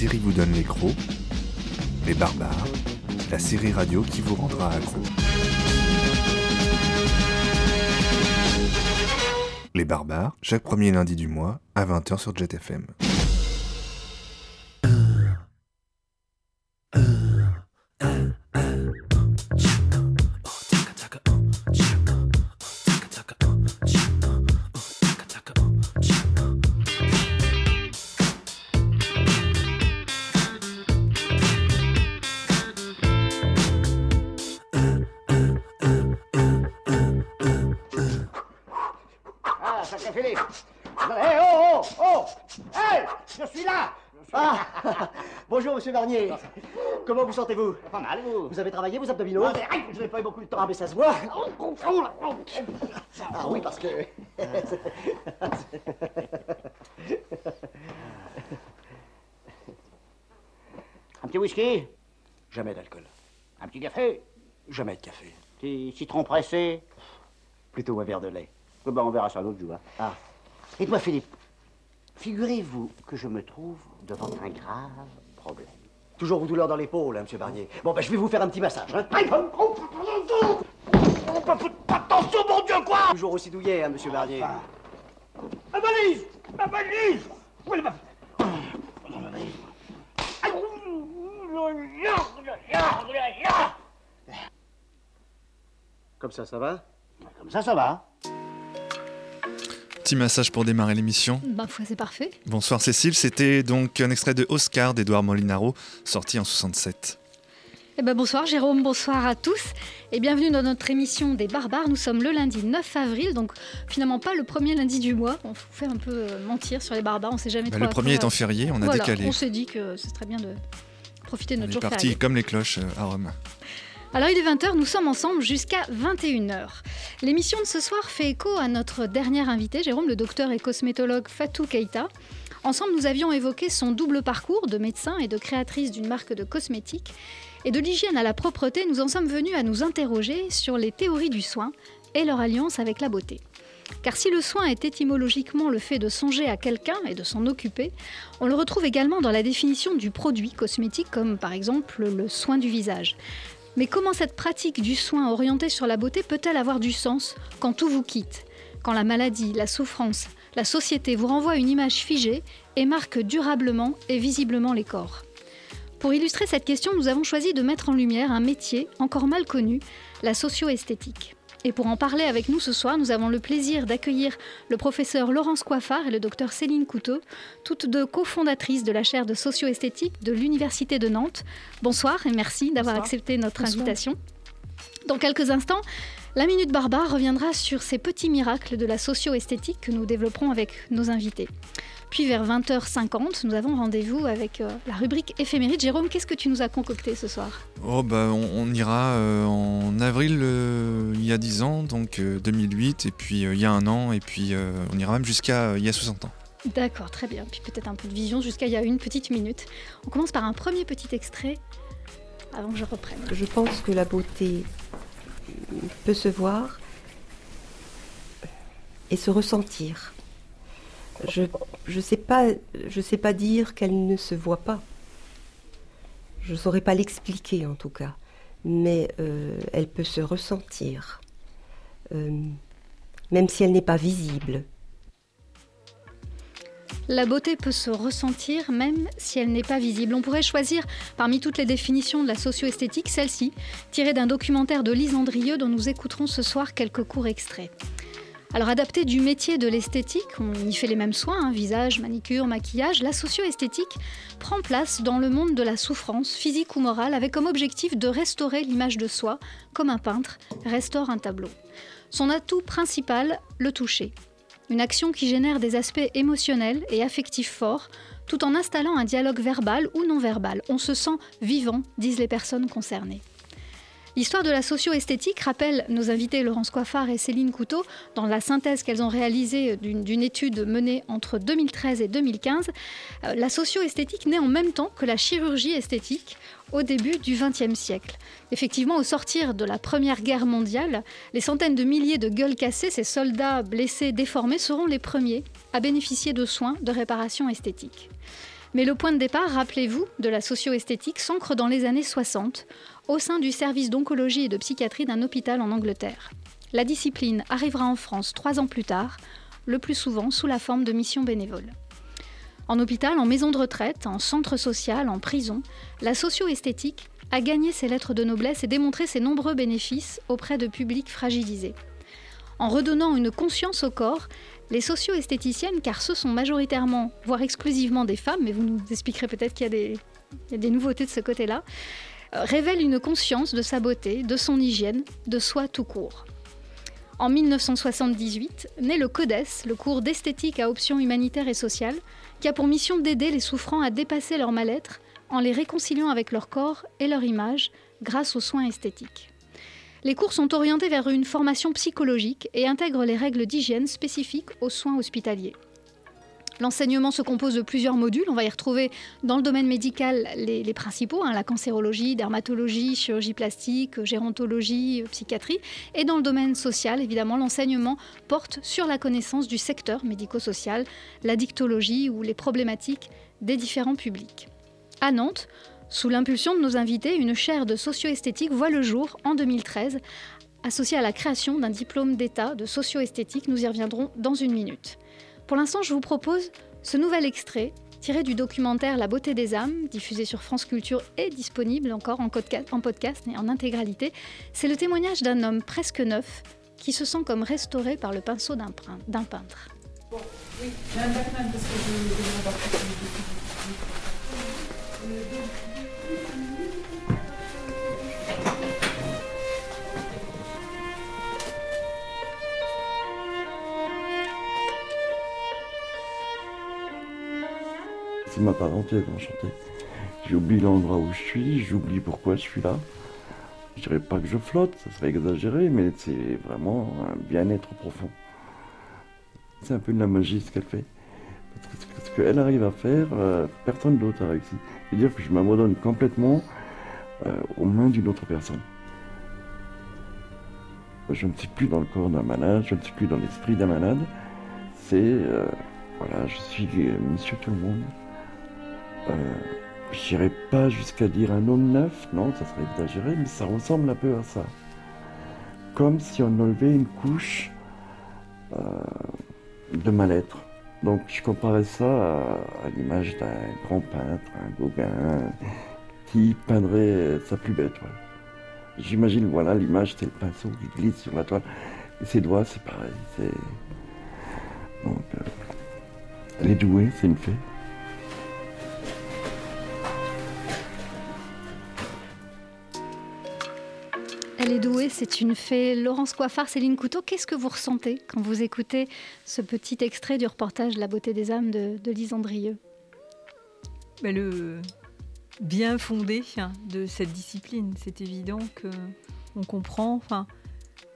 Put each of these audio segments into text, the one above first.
série vous donne les crocs. Les barbares, la série radio qui vous rendra accro. Les barbares, chaque premier lundi du mois à 20h sur JetFM. Vous sentez-vous Pas mal, vous Vous avez travaillé vos abdominaux Ah, mais, aïe, Je n'ai pas eu beaucoup de temps. Ah, mais ça se voit. Oh, oh, oh. Ah oui, parce que... Un petit whisky Jamais d'alcool. Un petit café Jamais de café. Petit citron pressé Plutôt un verre de lait. Eh ben, on verra ça l'autre jour. hein. Ah, Dites-moi, Philippe, figurez-vous que je me trouve devant un grave problème. Toujours vos douleurs dans l'épaule, hein, monsieur Barnier. Bon, ben, je vais vous faire un petit massage, hein. Aïe, oh, oh, oh, oh, oh, pas attention, mon Dieu, quoi Toujours aussi douillet, hein, monsieur Barnier. Ma valise Ma valise Où est ma... Comme ça, ça va Comme ça, ça va. Petit massage pour démarrer l'émission. Foi, c'est parfait. Bonsoir Cécile, c'était donc un extrait de Oscar d'Edouard Molinaro, sorti en 67. Eh ben bonsoir Jérôme, bonsoir à tous et bienvenue dans notre émission des barbares. Nous sommes le lundi 9 avril, donc finalement pas le premier lundi du mois. On vous fait un peu euh, mentir sur les barbares, on sait jamais Bah, trop. le premier étant férié, on a Voilà, décalé. On s'est dit que ce serait bien de profiter de On notre est jour parti férié. comme les cloches euh, à Rome. Alors il est 20h, nous sommes ensemble jusqu'à 21h. L'émission de ce soir fait écho à notre dernière invité, Jérôme, le docteur et cosmétologue Fatou Keita. Ensemble, nous avions évoqué son double parcours de médecin et de créatrice d'une marque de cosmétiques. Et de l'hygiène à la propreté, nous en sommes venus à nous interroger sur les théories du soin et leur alliance avec la beauté. Car si le soin est étymologiquement le fait de songer à quelqu'un et de s'en occuper, on le retrouve également dans la définition du produit cosmétique, comme par exemple le soin du visage. Mais comment cette pratique du soin orientée sur la beauté peut-elle avoir du sens quand tout vous quitte Quand la maladie, la souffrance, la société vous renvoie une image figée et marque durablement et visiblement les corps? Pour illustrer cette question, nous avons choisi de mettre en lumière un métier encore mal connu, la socio-esthétique. Et pour en parler avec nous ce soir, nous avons le plaisir d'accueillir le professeur Laurence Coiffard et le docteur Céline Couteau, toutes deux cofondatrices de la chaire de socio-esthétique de l'Université de Nantes. Bonsoir et merci d'avoir accepté notre Bonsoir. invitation. Dans quelques instants, la Minute Barbare reviendra sur ces petits miracles de la socio-esthétique que nous développerons avec nos invités. Puis vers 20h50, nous avons rendez-vous avec euh, la rubrique éphéméride. Jérôme, qu'est-ce que tu nous as concocté ce soir? Oh bah on, on ira euh, en avril euh, il y a 10 ans, donc euh, 2008, et puis euh, il y a un an, et puis euh, on ira même jusqu'à euh, il y a 60 ans. D'accord, très bien. Puis peut-être un peu de vision jusqu'à il y a une petite minute. On commence par un premier petit extrait avant que je reprenne. Je pense que la beauté peut se voir et se ressentir. Je je sais pas dire qu'elle ne se voit pas. Je saurais pas l'expliquer en tout cas, mais euh, elle peut se ressentir, Euh, même si elle n'est pas visible. La beauté peut se ressentir même si elle n'est pas visible. On pourrait choisir parmi toutes les définitions de la socio-esthétique celle-ci, tirée d'un documentaire de Lise Andrieux dont nous écouterons ce soir quelques courts extraits. Alors adapté du métier de l'esthétique, on y fait les mêmes soins, hein, visage, manicure, maquillage, la socio-esthétique prend place dans le monde de la souffrance, physique ou morale, avec comme objectif de restaurer l'image de soi, comme un peintre restaure un tableau. Son atout principal, le toucher. Une action qui génère des aspects émotionnels et affectifs forts, tout en installant un dialogue verbal ou non verbal. On se sent vivant, disent les personnes concernées. L'histoire de la socio-esthétique rappelle nos invités Laurence Coiffard et Céline Couteau dans la synthèse qu'elles ont réalisée d'une étude menée entre 2013 et 2015. Euh, La socio-esthétique naît en même temps que la chirurgie esthétique au début du XXe siècle. Effectivement, au sortir de la Première Guerre mondiale, les centaines de milliers de gueules cassées, ces soldats blessés, déformés, seront les premiers à bénéficier de soins de réparation esthétique. Mais le point de départ, rappelez-vous, de la socio-esthétique s'ancre dans les années 60, au sein du service d'oncologie et de psychiatrie d'un hôpital en Angleterre. La discipline arrivera en France trois ans plus tard, le plus souvent sous la forme de missions bénévoles. En hôpital, en maison de retraite, en centre social, en prison, la socio-esthétique a gagné ses lettres de noblesse et démontré ses nombreux bénéfices auprès de publics fragilisés. En redonnant une conscience au corps, les socio-esthéticiennes, car ce sont majoritairement, voire exclusivement des femmes, mais vous nous expliquerez peut-être qu'il y, a des nouveautés de ce côté-là, euh, révèlent une conscience de sa beauté, de son hygiène, de soi tout court. En 1978, naît le CODES, le cours d'esthétique à option humanitaire et sociale, qui a pour mission d'aider les souffrants à dépasser leur mal-être en les réconciliant avec leur corps et leur image grâce aux soins esthétiques. Les cours sont orientés vers une formation psychologique et intègrent les règles d'hygiène spécifiques aux soins hospitaliers. L'enseignement se compose de plusieurs modules. On va y retrouver dans le domaine médical les, principaux, hein, la cancérologie, dermatologie, chirurgie plastique, gérontologie, psychiatrie. Et dans le domaine social, évidemment, l'enseignement porte sur la connaissance du secteur médico-social, la dictologie ou les problématiques des différents publics. À Nantes, sous l'impulsion de nos invités, une chaire de socio-esthétique voit le jour en 2013, associée à la création d'un diplôme d'État de socio-esthétique. Nous y reviendrons dans une minute. Pour l'instant, je vous propose ce nouvel extrait tiré du documentaire La beauté des âmes, diffusé sur France Culture et disponible encore en podcast et en intégralité. C'est le témoignage d'un homme presque neuf qui se sent comme restauré par le pinceau d'un peintre. C'est ma parenthèse enchantée. J'oublie l'endroit où je suis, j'oublie pourquoi je suis là. Je dirais pas que je flotte, ça serait exagéré, mais c'est vraiment un bien-être profond. C'est un peu de la magie ce qu'elle fait. Parce que ce qu'elle arrive à faire, euh, personne d'autre a réussi. C'est-à-dire que je m'abandonne complètement euh, aux mains d'une autre personne. Je ne suis plus dans le corps d'un malade, je ne suis plus dans l'esprit d'un malade. C'est, euh, voilà, je suis monsieur tout le monde. Je n'irai pas jusqu'à dire un homme neuf, non, ça serait exagéré, mais ça ressemble un peu à ça. Comme si on enlevait une couche de mal-être. Donc je comparais ça à, l'image d'un grand peintre, un Gauguin, qui peindrait sa plus belle toile. J'imagine, voilà, l'image, c'est le pinceau qui glisse sur la toile. Et ses doigts, c'est pareil. Donc, euh, elle est douée, c'est une fée. Elle est c'est une fée. Laurence Coiffard, Céline Couteau, qu'est-ce que vous ressentez quand vous écoutez ce petit extrait du reportage La beauté des âmes de, de Lise Le bien fondé hein, de cette discipline. C'est évident qu'on comprend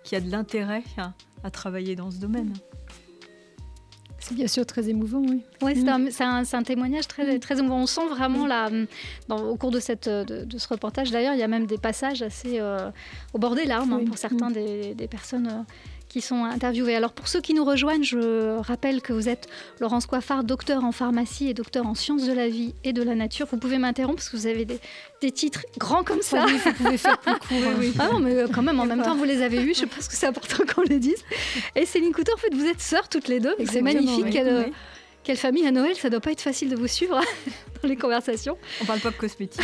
qu'il y a de l'intérêt hein, à travailler dans ce domaine. C'est bien sûr très émouvant, oui. C'est mm. un, témoignage très, mm. très émouvant. On sent vraiment, là, au cours de, cette, de, ce reportage, d'ailleurs, il y a même des passages assez euh, au bord des larmes hein, pour certains mm. des, des, personnes euh, qui sont interviewés. Alors pour ceux qui nous rejoignent, je rappelle que vous êtes Laurence Coiffard, docteur en pharmacie et docteur en sciences de la vie et de la nature. Vous pouvez m'interrompre parce que vous avez des, des, titres grands comme ça. Oui, vous pouvez faire plus court. oui. Ah non, mais euh, quand même, en même temps, vous les avez eus. Je pense que c'est important qu'on les dise. Et Céline Couteau, en fait, vous êtes sœurs toutes les deux. C'est magnifique. Quelle, quelle famille à Noël, ça doit pas être facile de vous suivre dans les conversations. On parle pas de cosmétiques.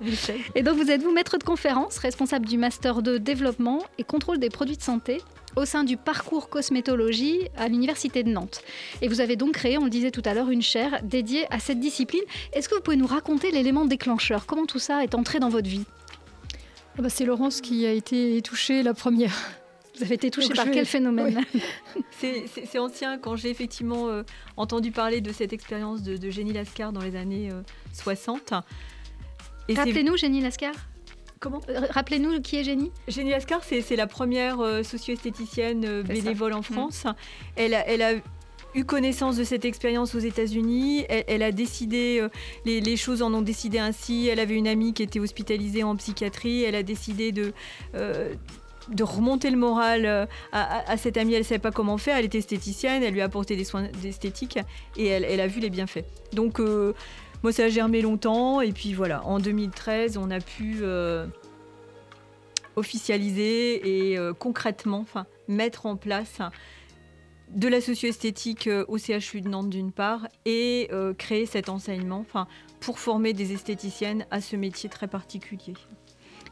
et donc vous êtes vous maître de conférence, responsable du master de développement et contrôle des produits de santé au sein du parcours cosmétologie à l'Université de Nantes. Et vous avez donc créé, on le disait tout à l'heure, une chaire dédiée à cette discipline. Est-ce que vous pouvez nous raconter l'élément déclencheur? Comment tout ça est entré dans votre vie? Ah bah C'est Laurence qui a été touchée la première. Vous avez été touchée par quel phénomène? C'est ancien. Quand j'ai effectivement euh, entendu parler de cette expérience de, Génie Lascar dans les années 60. Euh, Rappelez-nous, Génie Lascar? Comment euh, Rappelez-nous qui est Génie. Génie Lascar, c'est la première euh, socio-esthéticienne euh, bénévole en mm. France. Elle, a, elle a eu connaissance de cette expérience aux États-Unis. Elle, a décidé, les, choses en ont décidé ainsi. Elle avait une amie qui était hospitalisée en psychiatrie. Elle a décidé de. de remonter le moral à, cette amie, elle ne savait pas comment faire, elle était esthéticienne, elle lui a apporté des soins d'esthétique et elle, elle, a vu les bienfaits. Donc moi, ça a germé longtemps. Et puis voilà, en 2013, on a pu officialiser et concrètement enfin, mettre en place de la socio-esthétique au CHU de Nantes d'une part et créer cet enseignement pour former des esthéticiennes à ce métier très particulier.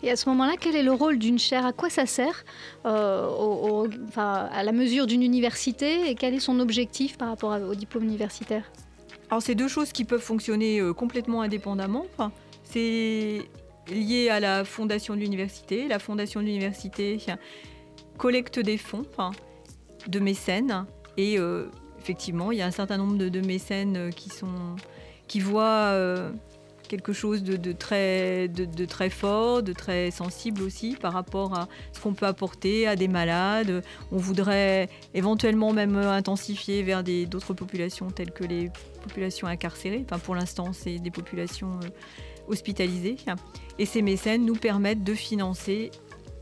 Et à ce moment-là, quel est le rôle d'une chaire? À quoi ça sert euh, à la mesure d'une université? Et quel est son objectif par rapport au diplôme universitaire? Alors, c'est deux choses qui peuvent fonctionner euh, complètement indépendamment. c'est lié à la fondation de l'université. La fondation de l'université collecte des fonds de mécènes. Et euh, effectivement, il y a un certain nombre de, mécènes qui, sont, qui voient quelque chose de, très, de, très fort, de très sensible aussi par rapport à ce qu'on peut apporter à des malades. On voudrait éventuellement même intensifier vers d'autres populations telles que les populations incarcérées. Enfin, pour l'instant, c'est des populations euh, hospitalisées. Et ces mécènes nous permettent de financer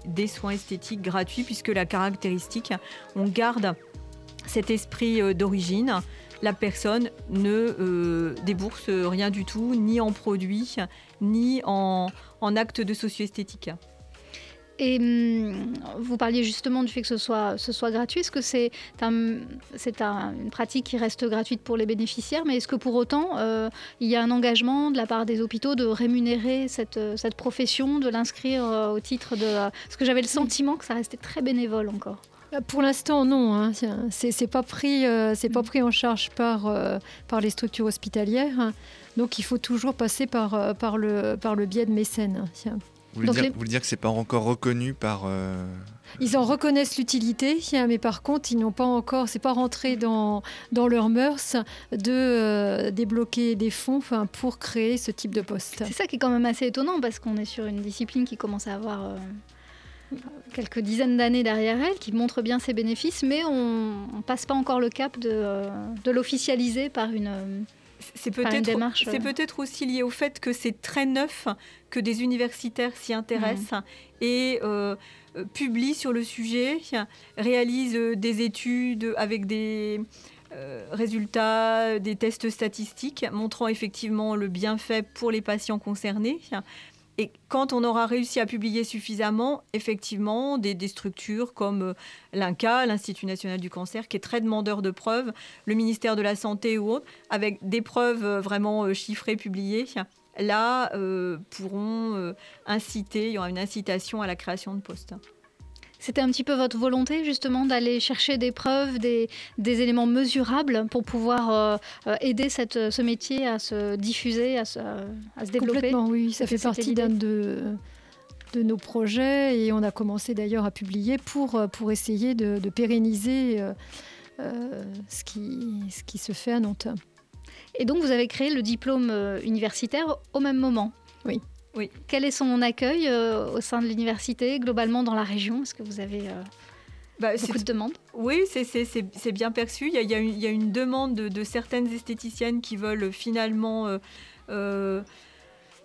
des soins esthétiques gratuits puisque la caractéristique, on garde cet esprit euh, d'origine la personne ne euh, débourse rien du tout, ni en produits, ni en, actes de socio-esthétique. Et hum, vous parliez justement du fait que ce soit, gratuit. Est-ce que c'est un, une pratique qui reste gratuite pour les bénéficiaires? Mais est-ce que pour autant, euh, il y a un engagement de la part des hôpitaux de rémunérer cette, cette profession, de l'inscrire euh, au titre de... Parce que j'avais le sentiment que ça restait très bénévole encore. Euh, pour l'instant, non. Hein. C'est pas pris, euh, c'est pas pris en charge par euh, par les structures hospitalières. Donc, il faut toujours passer par par le par le biais de mécènes. Vous voulez, dire, vous dire, que c'est pas encore reconnu par Ils en reconnaissent l'utilité, mais par contre, ils n'ont pas encore, c'est pas rentré dans, dans leurs mœurs de débloquer des fonds pour créer ce type de poste. C'est ça qui est quand même assez étonnant parce qu'on est sur une discipline qui commence à avoir quelques dizaines d'années derrière elle, qui montre bien ses bénéfices, mais on ne passe pas encore le cap de, euh, de l'officialiser par une, c'est peut-être, démarche. C'est euh. peut-être aussi lié au fait que c'est très neuf, que des universitaires s'y intéressent mmh. et euh, publient sur le sujet, réalisent des études avec des résultats, des tests statistiques montrant effectivement le bienfait pour les patients concernés. Et quand on aura réussi à publier suffisamment, effectivement, des, structures comme euh, l'INCA, l'Institut national du cancer, qui est très demandeur de preuves, le ministère de la Santé ou autre, avec des preuves euh, vraiment euh, chiffrées, publiées, là, pourront inciter, il y aura une incitation à la création de postes. C'était un petit peu votre volonté justement d'aller chercher des preuves, des, éléments mesurables pour pouvoir euh, euh, aider cette, ce métier à se diffuser, à se, à se développer? Complètement, oui, ça fait partie d'un de, de nos projets et on a commencé d'ailleurs à publier pour, euh, pour essayer de, pérenniser ce, qui, ce qui se fait à Nantes. Et donc vous avez créé le diplôme universitaire au même moment? Oui. Oui. Quel est son accueil euh, au sein de l'université, globalement dans la région? Est-ce que vous avez euh, bah, beaucoup de demandes? Oui, c'est bien perçu. Il y, a, une, demande de, certaines esthéticiennes qui veulent finalement euh,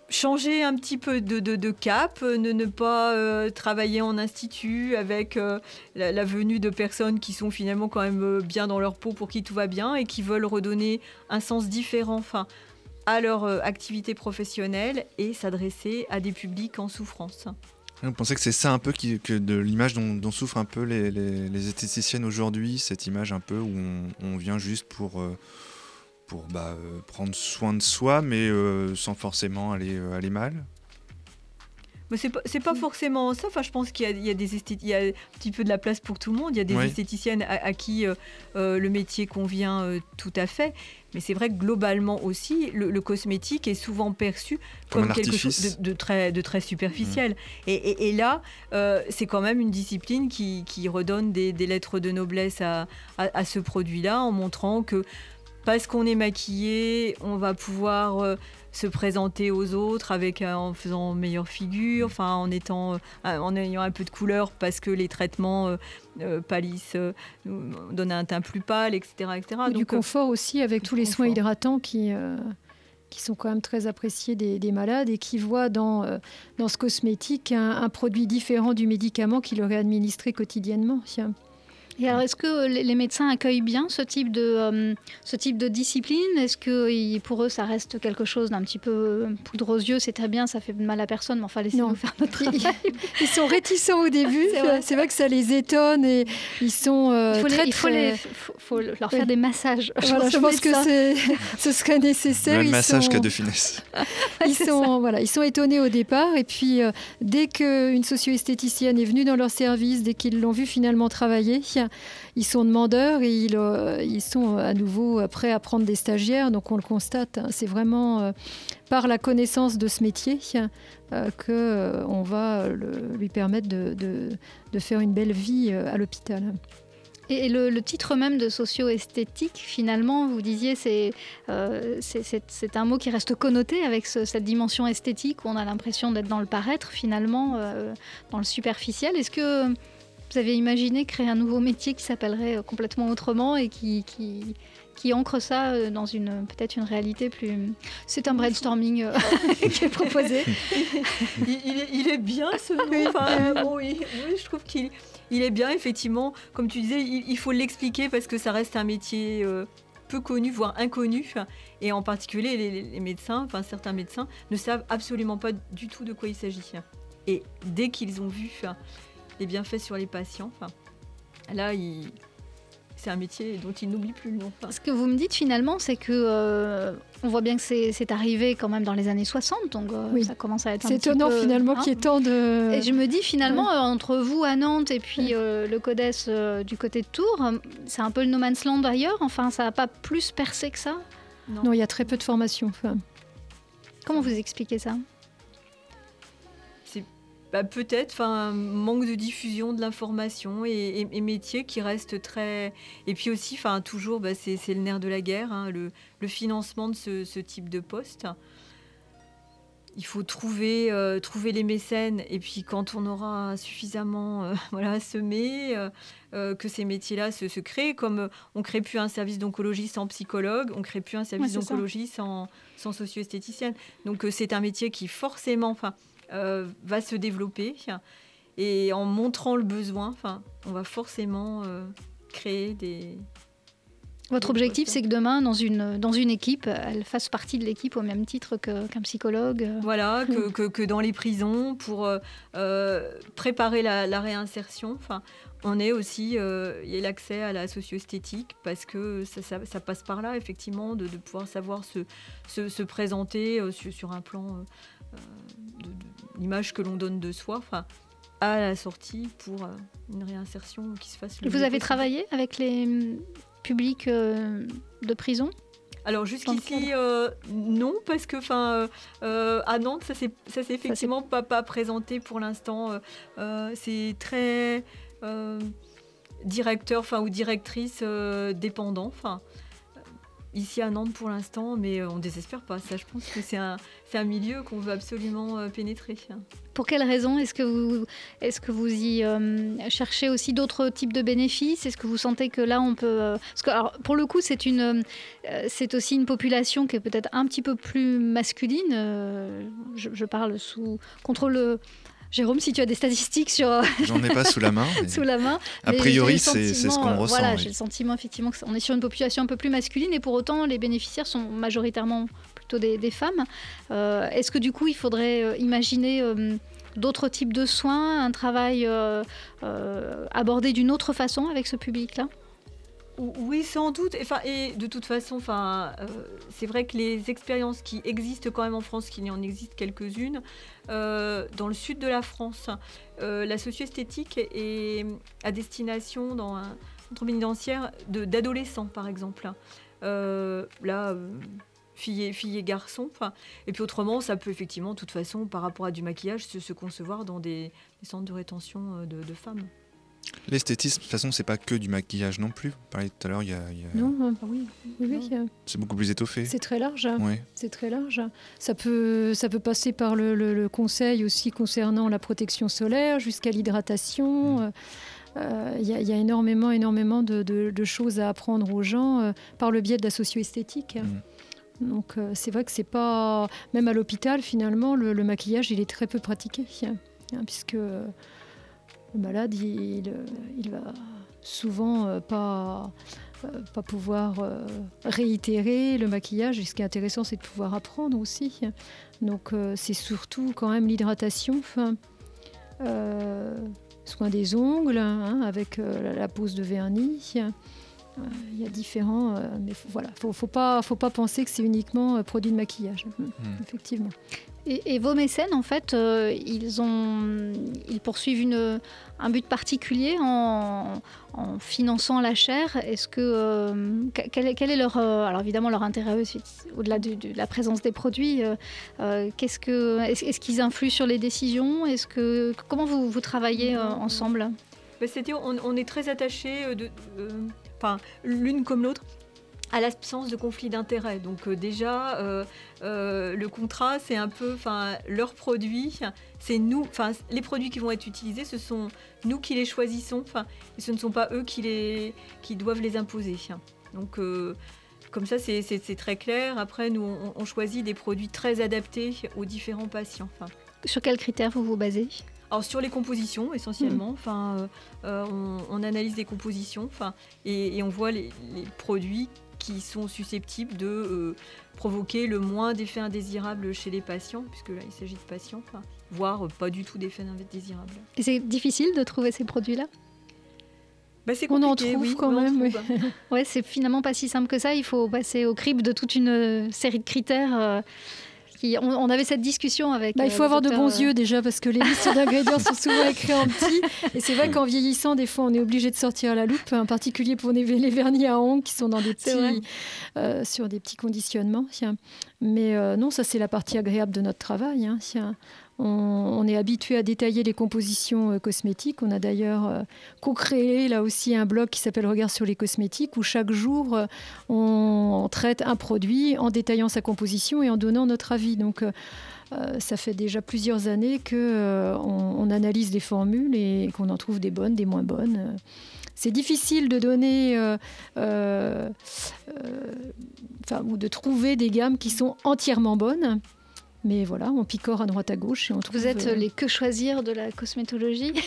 changer un petit peu de, cap, ne, ne pas travailler en institut avec la, la, venue de personnes qui sont finalement quand même bien dans leur peau pour qui tout va bien et qui veulent redonner un sens différent. Enfin, à leur euh, activité professionnelle et s'adresser à des publics en souffrance. Vous pensez que c'est ça un peu que de l'image dont, souffrent un peu les, esthéticiennes aujourd'hui, cette image un peu où on, vient juste pour, euh, pour bah, euh, prendre soin de soi, mais sans forcément aller, aller mal? Mais c'est pas, pas forcément ça. Enfin, je pense qu'il y, a, des il y a un petit peu de la place pour tout le monde. Il y a des esthéticiennes à, qui le métier convient tout à fait. Mais c'est vrai que globalement aussi, le, cosmétique est souvent perçu comme, quelque chose de, très, de très superficiel. Mm. Et, là, euh, c'est quand même une discipline qui, redonne des, lettres de noblesse à, à ce produit-là en montrant que parce qu'on est maquillé, on va pouvoir euh, se présenter aux autres avec en faisant meilleure figure, enfin en étant euh, en ayant un peu de couleur parce que les traitements euh, palissent, donnent un teint plus pâle, etc., etc. du confort aussi avec tous les soins hydratants qui qui sont quand même très appréciés des, malades et qui voient dans, dans ce cosmétique un, produit différent du médicament qui leur est administré quotidiennement. Et alors, est-ce que les médecins accueillent bien ce type de, euh, ce type de discipline? Est-ce que pour eux, ça reste quelque chose d'un petit peu euh, poudre aux yeux C'est très bien, ça fait mal à personne, mais enfin, laissez-nous faire notre travail. Ils, sont réticents au début. C'est vrai. que ça les étonne et ils sont euh, il faut, il faut, les, faut, leur faire des massages. je pense que ce serait nécessaire. Le massage sont... de finesse. ils, sont, voilà, ils sont étonnés au départ et puis dès qu'une socio-esthéticienne est venue dans leur service, dès qu'ils l'ont vu finalement travailler, ils sont demandeurs et ils, euh, ils, sont à nouveau prêts à prendre des stagiaires. Donc on le constate, hein. c'est vraiment euh, par la connaissance de ce métier euh, qu'on va lui permettre de, faire une belle vie à l'hôpital. Et le, titre même de socio-esthétique, finalement, vous disiez, c'est c'est un mot qui reste connoté avec cette dimension esthétique où on a l'impression d'être dans le paraître, finalement, dans le superficiel. Est-ce que vous avez imaginé créer un nouveau métier qui s'appellerait euh, complètement autrement et qui, qui, qui ancre ça euh, dans une peut-être une réalité plus. C'est un brainstorming euh, qui est proposé. il, est, bien ce nom. oui, je trouve qu'il il est bien effectivement. Comme tu disais, il, faut l'expliquer parce que ça reste un métier peu connu, voire inconnu. Et en particulier, les, les, médecins, enfin certains médecins, ne savent absolument pas du tout de quoi il s'agit. Et dès qu'ils ont vu les bienfaits sur les patients. là, c'est un métier dont il n'oublie plus le nom. Ce que vous me dites finalement, c'est que euh, on voit bien que c'est arrivé quand même dans les années 60, donc euh, ça commence à être. C'est étonnant finalement qu'il y ait tant de. Et je me dis finalement euh, entre vous à Nantes et puis le CODES du côté de Tours, c'est un peu le no man's land ailleurs? Enfin, ça n'a pas plus percé que ça? Non. il y a très peu de formation. Comment vous expliquez ça? Bah, peut-être, enfin, manque de diffusion de l'information et, métier qui reste très. Et puis aussi, enfin, toujours, bah, c'est le nerf de la guerre, hein, le, financement de ce, type de poste. Il faut trouver, euh, trouver les mécènes et puis quand on aura suffisamment euh, voilà, semé, euh, que ces métiers-là se, se, créent, comme on ne crée plus un service d'oncologie sans psychologue, on ne crée plus un service d'oncologie sans, sans socio-esthéticienne. Donc c'est un métier qui forcément, enfin, euh, va se développer. Et en montrant le besoin, on va forcément euh, créer des. Votre objectif, c'est que demain, dans une, dans une équipe, elle fasse partie de l'équipe au même titre qu'un psychologue Voilà, que, que, que, dans les prisons, pour euh, préparer la, la réinsertion. Enfin, on est aussi, il y a l'accès à la socio-esthétique parce que ça, ça, passe par là, effectivement, de, de pouvoir savoir se, se, se présenter sur, sur, un plan l'image que l'on donne de soi, enfin, à la sortie pour euh, une réinsertion qui se fasse. Vous avez travaillé avec les hum, publics euh, de prison alors jusqu'ici, euh, non, parce que enfin à Nantes, ça s'est effectivement pas, pas présenté pour l'instant. c'est très directeur enfin ou directrice dépendant. Enfin, ici à Nantes pour l'instant, mais euh, on ne désespère pas. Ça, je pense que c'est un, un, milieu qu'on veut absolument euh, pénétrer. Pour quelles raisons Est-ce que vous, est que vous y euh, cherchez aussi d'autres types de bénéfices? Est-ce que vous sentez que là, on peut... Parce que, pour le coup, c'est une, c'est aussi une population qui est peut-être un petit peu plus masculine. Je, parle sous contrôle Jérôme, si tu as des statistiques sur. Euh, J'en ai pas sous la main. sous la main. A priori, c'est ce qu'on ressent. Voilà, j'ai le sentiment effectivement qu'on est sur une population un peu plus masculine et pour autant, les bénéficiaires sont majoritairement plutôt des, femmes. Euh, est-ce que du coup, il faudrait euh, imaginer d'autres types de soins, un travail abordé d'une autre façon avec ce public-là? Oui, sans doute. Et de toute façon, euh, c'est vrai que les expériences qui existent quand même en France, qu'il y en existe quelques-unes, euh, dans le sud de la France, euh, la socio-esthétique est à destination dans un centre pénitentiaire d'adolescents, par exemple. là, filles et garçons. Et puis autrement, ça peut effectivement, de toute façon, par rapport à du maquillage, se, concevoir dans des, centres de rétention de femmes. L'esthétisme, de toute façon, c'est pas que du maquillage non plus. Vous parliez tout à l'heure, il y a. Non, ah, bah oui. oui, C'est beaucoup plus étoffé. C'est très large. C'est très large. Ça peut, ça peut passer par le, conseil aussi concernant la protection solaire jusqu'à l'hydratation. Mm. Euh, il y, a énormément, énormément de, choses à apprendre aux gens euh, par le biais de la socio-esthétique. Mm. Donc euh, c'est vrai que c'est pas même à l'hôpital finalement le, maquillage il est très peu pratiqué hein, puisque le malade, il, il, va souvent pas pas pouvoir réitérer le maquillage. Ce qui est intéressant, c'est de pouvoir apprendre aussi. Donc c'est surtout quand même l'hydratation, soin des ongles, hein, avec la pose de vernis. Il y a différents, mais voilà, faut, faut pas, faut pas penser que c'est uniquement produit de maquillage, hmm. effectivement. Et, vos mécènes, en fait, euh, ils, ont, ils poursuivent une, un but particulier en, finançant la chaire Est-ce que euh, quel, est leur euh, alors évidemment leur intérêt au-delà de, la présence des produits Qu'est-ce que est-ce, qu'ils influent sur les décisions? Est-ce que comment vous, vous travaillez ensemble? Bah, C'est-à-dire on, est très attachés de, l'une comme l'autre à l'absence de conflit d'intérêts. Donc euh, déjà, euh, euh, le contrat, c'est un peu, enfin, leurs produits, c'est nous, enfin, les produits qui vont être utilisés, ce sont nous qui les choisissons, enfin, ce ne sont pas eux qui les, qui doivent les imposer. Donc comme ça, c'est très clair. Après, nous, on, choisit des produits très adaptés aux différents patients. Sur quels critères vous vous basez? Alors sur les compositions essentiellement, mmh. enfin, on, analyse les compositions, enfin, et, on voit les, les, produits qui sont susceptibles de euh, provoquer le moins d'effets indésirables chez les patients, puisque là il s'agit de patients, voire pas du tout d'effets indésirables. Et c'est difficile de trouver ces produits-là? Bah, on en trouve quand même. Oui. ouais, c'est finalement pas si simple que ça. Il faut passer au crible de toute une euh, série de critères. Euh, on, avait cette discussion avec. Bah, il faut avoir de bons yeux déjà parce que les listes d'ingrédients sont souvent écrites en petit. Et c'est vrai qu'en vieillissant, des fois, on est obligé de sortir à la loupe, en particulier pour les, vernis à ongles qui sont dans des petits, euh, sur des petits conditionnements. Mais euh, non, ça c'est la partie agréable de notre travail. Hein, on, est habitué à détailler les compositions euh, cosmétiques. On a d'ailleurs euh, co-créé là aussi un blog qui s'appelle Regard sur les cosmétiques où chaque jour euh, on, traite un produit en détaillant sa composition et en donnant notre avis. Donc ça fait déjà plusieurs années que on, analyse les formules et qu'on en trouve des bonnes, des moins bonnes. C'est difficile de donner, ou de trouver des gammes qui sont entièrement bonnes. Mais voilà, on picore à droite à gauche et on trouve... Vous êtes euh, les que choisir de la cosmétologie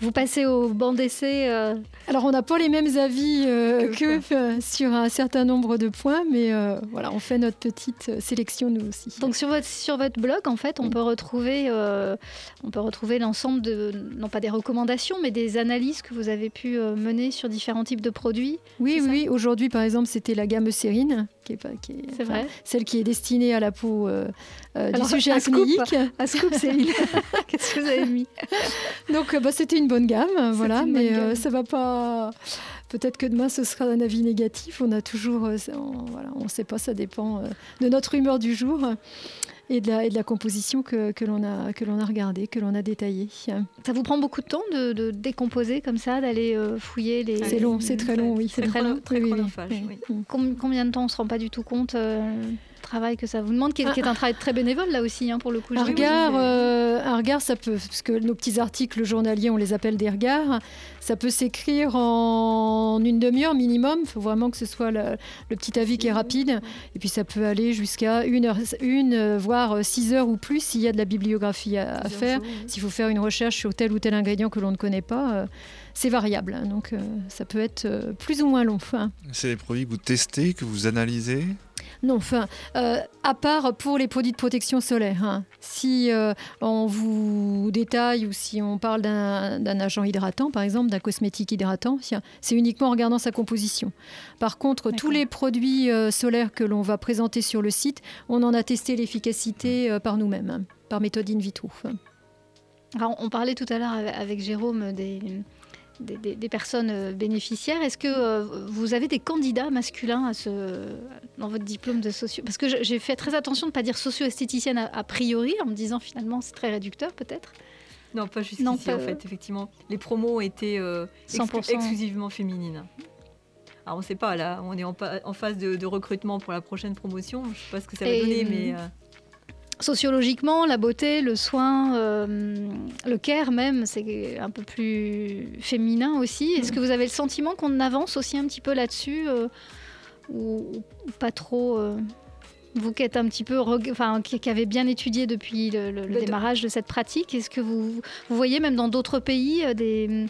Vous passez au banc d'essai euh, Alors, on n'a pas les mêmes avis euh, que, sur un certain nombre de points, mais voilà, on fait notre petite sélection nous aussi. Donc, sur votre, sur votre blog, en fait, on peut retrouver, on peut retrouver l'ensemble de, non pas des recommandations, mais des analyses que vous avez pu mener sur différents types de produits. Oui, oui. Aujourd'hui, par exemple, c'était la gamme Sérine qui est, pas, qui est, vrai. celle qui est destinée à la peau euh, euh, du sujet acnéique. À scoop, Céline, qu'est-ce que vous avez mis Donc, euh, bah, c'était une bonne gamme, voilà, mais gamme. ça va pas. Peut-être que demain ce sera un avis négatif. On a toujours, on, voilà, on ne sait pas, ça dépend de notre humeur du jour et de la, et de la composition que, que l'on a, que l'on a regardée, que l'on a détaillée. Ça vous prend beaucoup de temps de, de décomposer comme ça, d'aller fouiller les... C'est long, c'est très long, oui. C'est très long. Très chronophage, oui. Combien de temps on ne se rend pas du tout compte euh, travail que ça vous demande, qui est, un travail très bénévole là aussi, hein, pour le coup. Un regard, euh, un regard, ça peut, parce que nos petits articles journaliers, on les appelle des regards, ça peut s'écrire en une demi-heure minimum. Il faut vraiment que ce soit le, petit avis qui est rapide. Et puis ça peut aller jusqu'à une heure, une, voire six heures ou plus s'il y a de la bibliographie à, faire. S'il faut faire une recherche sur tel ou tel ingrédient que l'on ne connaît pas. Euh, c'est variable, hein. donc ça peut être plus ou moins long. C'est des produits que vous testez, que vous analysez? Non, enfin, euh, à part pour les produits de protection solaire. Hein. Si euh, on vous détaille ou si on parle d'un agent hydratant, par exemple, d'un cosmétique hydratant, c'est uniquement en regardant sa composition. Par contre, tous les produits euh, solaires que l'on va présenter sur le site, on en a testé l'efficacité par nous-mêmes, hein, par méthode in vitro. on parlait tout à l'heure avec Jérôme des des, personnes euh, bénéficiaires. Est-ce que euh, vous avez des candidats masculins à ce, dans votre diplôme de socio Parce que j'ai fait très attention de ne pas dire socio-esthéticienne a, priori, en me disant finalement c'est très réducteur peut-être. Non, pas jusqu'ici en fait, effectivement. Les promos étaient euh, exclusivement féminines. Alors on ne sait pas, là, on est en, phase de, recrutement pour la prochaine promotion. Je ne sais pas ce que ça va donner, mais sociologiquement, la beauté, le soin, euh, le care même, c'est un peu plus féminin aussi. Est-ce que vous avez le sentiment qu'on avance aussi un petit peu là-dessus euh, ou, pas trop euh, Vous qui êtes un petit peu, enfin, qui, avez bien étudié depuis le, démarrage de cette pratique, est-ce que vous, vous, voyez même dans d'autres pays des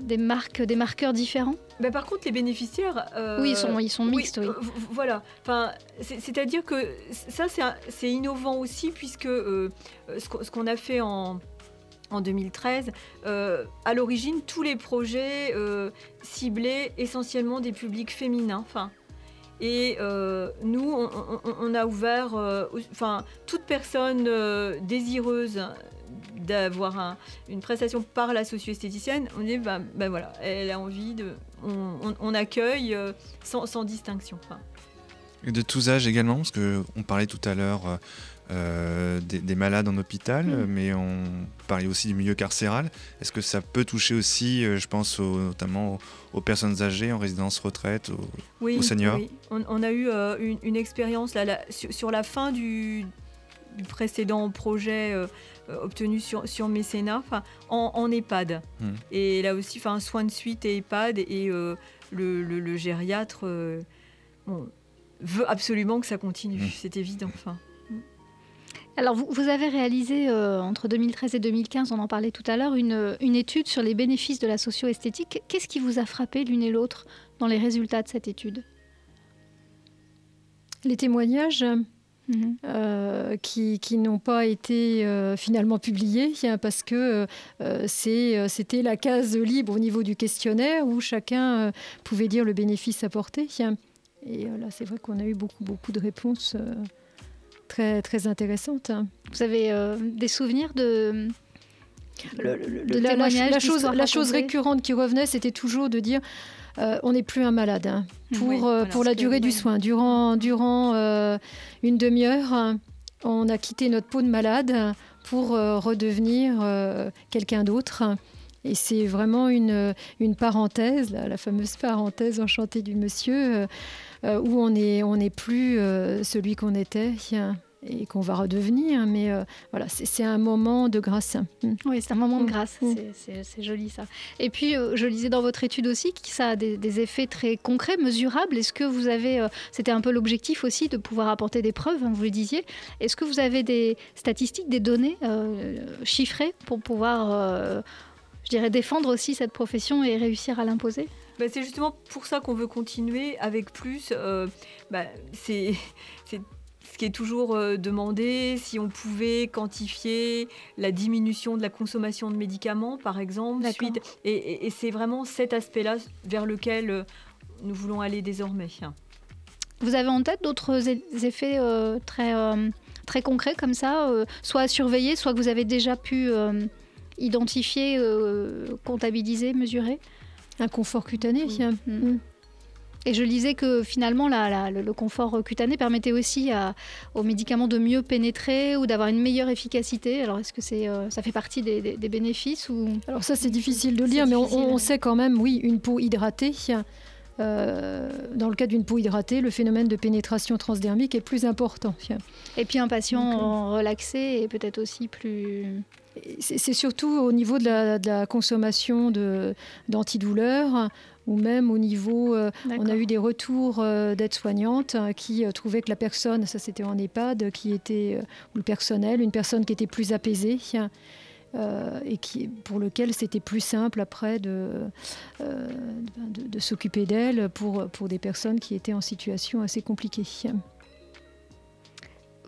des marques, des marqueurs différents bah, Par contre, les bénéficiaires... oui, ils sont, ils sont mixtes, oui. voilà. Enfin, C'est-à-dire que ça, c'est innovant aussi, puisque ce qu'on a fait en en 2013. Euh, à l'origine, tous les projets euh, ciblaient essentiellement des publics féminins. Enfin, et euh, nous, on, a ouvert, enfin, toute personne désireuse d'avoir une prestation par la socio-esthéticienne, on dit, ben, ben, voilà, elle a envie de, on, accueille sans, distinction. Et de tous âges également, parce qu'on parlait tout à l'heure euh, des, malades en hôpital, mm. mais on parlait aussi du milieu carcéral. Est-ce que ça peut toucher aussi, euh, je pense notamment aux, personnes âgées en résidence retraite, aux, seniors? Oui, on, a eu euh, une, expérience là, sur, la fin du, précédent projet obtenu sur, sur mécénat, en, EHPAD. Mm. Et là aussi, un soin de suite et EHPAD, et le, le, gériatre veut absolument que ça continue, mm. c'est évident. Enfin. Alors, vous, avez réalisé euh, entre 2013 et 2015, on en parlait tout à l'heure, une, étude sur les bénéfices de la socio-esthétique. Qu'est-ce qui vous a frappé l'une et l'autre dans les résultats de cette étude? Les témoignages? Mhm. euh, qui, n'ont pas été euh, finalement publiés hein, parce que c'était la case libre au niveau du questionnaire où chacun pouvait dire le bénéfice apporté. Et là, c'est vrai qu'on a eu beaucoup, beaucoup de réponses très, très intéressante. Vous avez euh, des souvenirs de... Le, la, chose, la chose récurrente qui revenait, c'était toujours de dire euh, on n'est plus un malade hein. pour, euh, pour la durée du soin. Durant, durant une demi-heure, on a quitté notre peau de malade pour redevenir quelqu'un d'autre. Et c'est vraiment une, une parenthèse, la, fameuse parenthèse enchantée du monsieur, euh, où on n'est on est plus euh, celui qu'on était et qu'on va redevenir. Mais euh, voilà, c'est un moment de grâce. Mm. Oui, c'est un moment de mm. grâce. Mm. C'est joli ça. Et puis, je lisais dans votre étude aussi que ça a des, effets très concrets, mesurables. Est-ce que vous avez, c'était un peu l'objectif aussi de pouvoir apporter des preuves, hein, vous le disiez. Est-ce que vous avez des statistiques, des données chiffrées pour pouvoir, je dirais, défendre aussi cette profession et réussir à l'imposer? Bah, c'est justement pour ça qu'on veut continuer avec plus. Euh, bah, c'est ce qui est toujours euh, demandé, si on pouvait quantifier la diminution de la consommation de médicaments, par exemple. Suite, et, c'est vraiment cet aspect-là vers lequel euh, nous voulons aller désormais. Vous avez en tête d'autres effets très, très concrets comme ça, soit à surveiller, soit que vous avez déjà pu identifier, comptabiliser, mesurer? Un confort cutané. Mm. Mm. Et je lisais que finalement, le, confort cutané permettait aussi aux médicaments de mieux pénétrer ou d'avoir une meilleure efficacité. Alors, est-ce que c'est, euh, ça fait partie des, bénéfices ou... Alors ça, c'est difficile de lire, mais on, sait quand même, oui, une peau hydratée. Euh, dans le cas d'une peau hydratée, le phénomène de pénétration transdermique est plus important. Et puis un patient euh, relaxé est peut-être aussi plus c'est surtout au niveau de la, consommation d'antidouleurs ou même au niveau, euh, on a eu des retours euh, d'aides-soignantes hein, qui euh, trouvaient que la personne, ça c'était en EHPAD, qui était, ou le personnel, une personne qui était plus apaisée. et qui, pour lequel c'était plus simple après de, de, s'occuper d'elle pour, pour des personnes qui étaient en situation assez compliquée.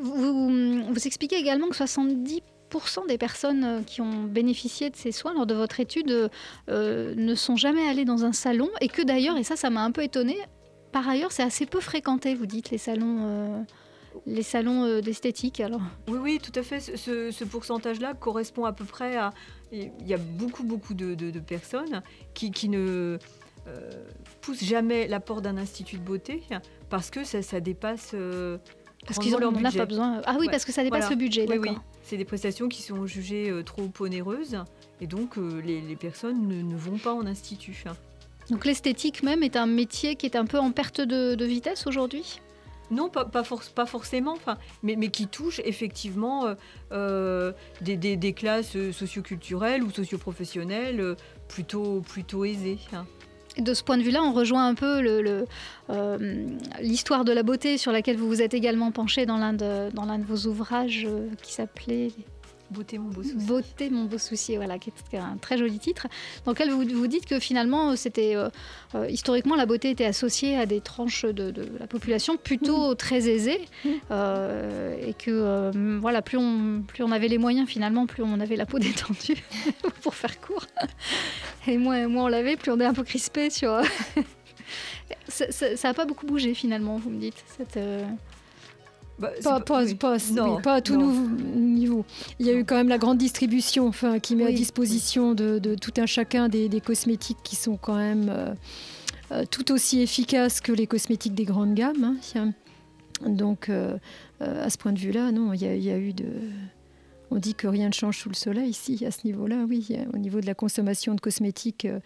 Vous, vous expliquez également que 70 des personnes euh, qui ont bénéficié de ces soins lors de votre étude euh, ne sont jamais allées dans un salon et que d'ailleurs, et ça, ça m'a un peu étonnée, par ailleurs, c'est assez peu fréquenté, vous dites, les salons. Euh, les salons d'esthétique alors Oui, oui, tout à fait. Ce, pourcentage-là correspond à peu près à... Il y a beaucoup, beaucoup de, personnes qui, ne poussent jamais la porte d'un institut de beauté parce que ça dépasse... parce qu'ils n'en ont pas besoin. Ah oui, parce que ça dépasse le budget, oui, oui. C'est des prestations qui sont jugées euh, trop onéreuses et donc euh, les, personnes ne, vont pas en institut. Donc l'esthétique même est un métier qui est un peu en perte de, vitesse aujourd'hui? Non, pas, pas, pas forcément, mais, mais, qui touche effectivement euh, des, classes socioculturelles ou socioprofessionnelles plutôt, plutôt aisées. Hein de ce point de vue-là, on rejoint un peu euh, l'histoire de la beauté sur laquelle vous vous êtes également penché dans l'un de, vos ouvrages euh, qui s'appelait Beauté, mon beau souci. Beauté, mon beau souci, voilà, qui est un très joli titre, dans lequel vous, vous dites que finalement, c'était euh, euh, historiquement, la beauté était associée à des tranches de, de la population plutôt Mmh. très aisées, euh, et que voilà, plus on, plus on avait les moyens finalement, plus on avait la peau détendue, pour faire court, et moins, moins on l'avait, plus on est un peu crispé sur. ça n'a pas beaucoup bougé finalement, vous me dites. Cette, Bah, Pas, pas, oui. pas- Non, oui, pas à tout non. niveau. Il y a eu quand même la grande distribution enfin, qui met à disposition de, de tout un chacun des, des cosmétiques qui sont quand même euh, euh, tout aussi efficaces que les cosmétiques des grandes gammes. hein. Donc, euh, à ce point de vue-là, non, il y, a- il y a eu de. On dit que rien ne change sous le soleil ici, à ce niveau-là, oui. Au niveau de la consommation de cosmétiques euh,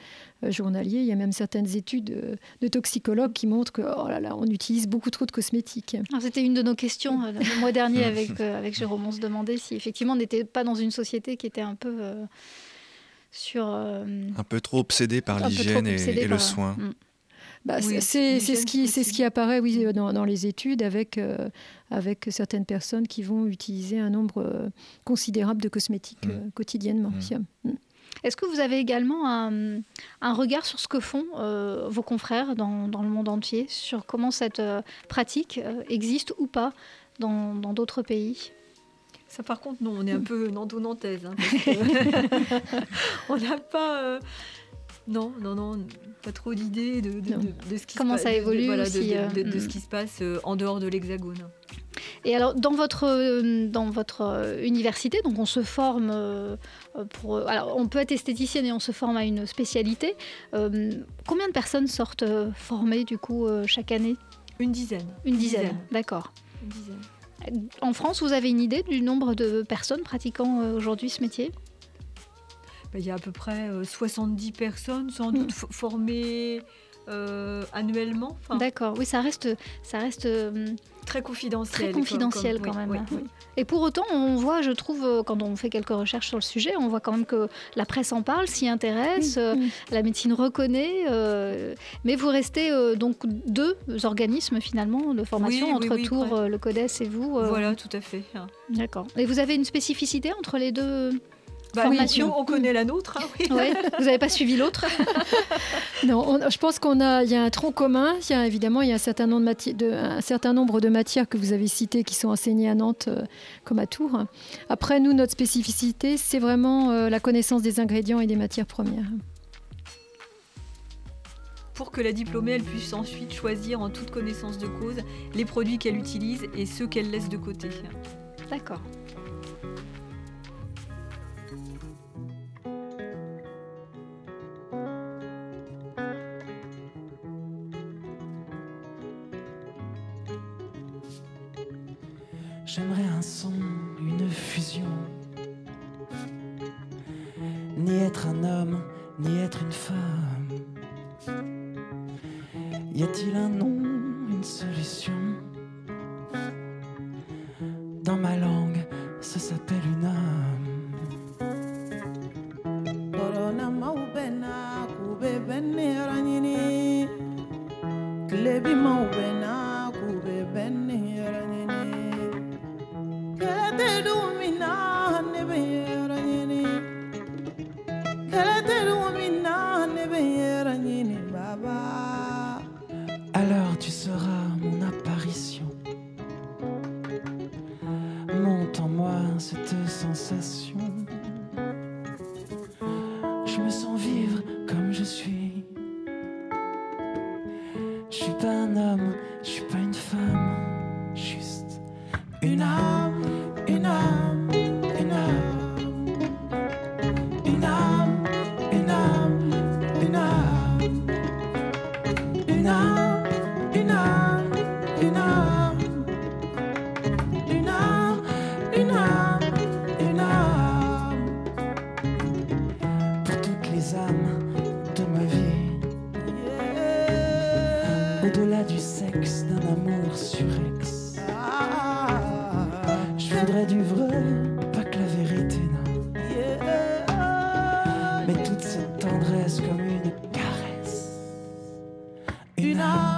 euh, journaliers, il y a même certaines études euh, de toxicologues qui montrent que, oh là là, on utilise beaucoup trop de cosmétiques. C'était une de nos questions euh, le mois dernier avec, avec Jérôme. On se demandait si effectivement on n'était pas dans une société qui était un peu euh, sur. euh, Un peu trop obsédé par l'hygiène et, obsédée et le par- soin. Mm. Bah, Oui, c'est- ce, qui, c'est c'est ce aussi. qui apparaît oui, euh, dans, dans les études avec, euh, avec certaines personnes qui vont utiliser un nombre euh, considérable de cosmétiques Mm. euh, quotidiennement. Mm. Mm. Est-ce que vous avez également un, un regard sur ce que font euh, vos confrères dans, dans le monde entier, sur comment cette euh, pratique euh, existe ou pas dans dans d'autres pays? Ça, par contre, non, on est un peu nanto-nantaise. hein, on n'a pas. euh, Non, non, non, pas trop d'idées de, de, Non. de- de ce qui se Comment passe- ça de- de- évolue voilà, de- aussi, de, euh, de- de ce qui se passe en dehors de l'hexagone. Et alors, dans votre, euh, dans votre euh, université, donc on se forme pour. Alors, on peut être esthéticienne et on se forme à une spécialité. Euh, combien de personnes sortent formées, du coup, chaque année? Une dizaine. Une dizaine, d'accord. Une dizaine. En France, vous avez une idée du nombre de personnes pratiquant aujourd'hui ce métier? Bah, Il y a à peu près euh, 70 personnes, sans doute, fo- formées euh, annuellement. Enfin, D'accord, oui, ça reste, ça reste euh, très confidentiel. très confidentiel comme- quand oui, même. oui, oui. Et pour autant, on voit, je trouve, euh, quand on fait quelques recherches sur le sujet, on voit quand même que la presse en parle, s'y intéresse, euh, la médecine reconnaît, euh, mais vous restez euh, donc deux organismes finalement de formation entre oui, Tours, euh, le CODES et vous. euh, Voilà, tout à fait. D'accord. Et vous avez une spécificité entre les deux Bah, on connaît la nôtre. hein, oui. Ouais, Vous n'avez pas suivi l'autre Non, on- je pense qu'on a, il y a un tronc commun. Il y a évidemment, il y a un certain nombre de, mati- de- un certain nombre de matières que vous avez citées qui sont enseignées à Nantes euh, comme à Tours. Après, nous, notre spécificité, c'est vraiment euh, la connaissance des ingrédients et des matières premières. pour que la diplômée elle puisse ensuite choisir en toute connaissance de cause les produits qu'elle utilise et ceux qu'elle laisse de côté. D'accord. J'aimerais un son, une fusion.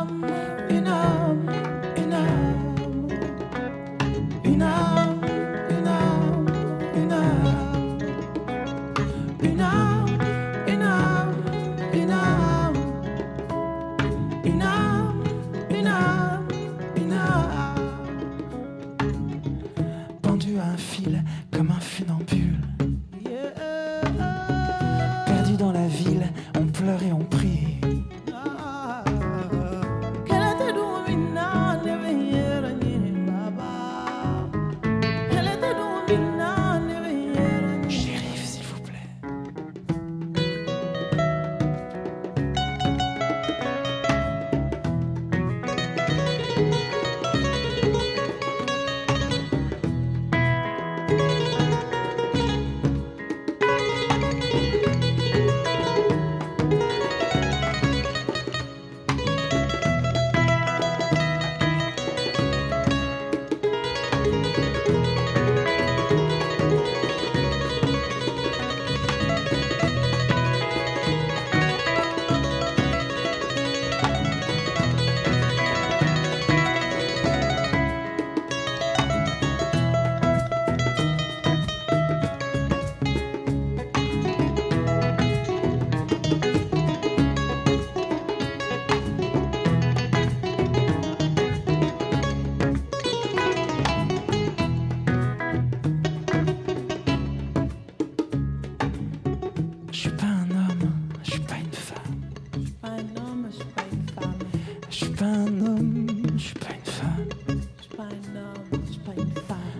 Une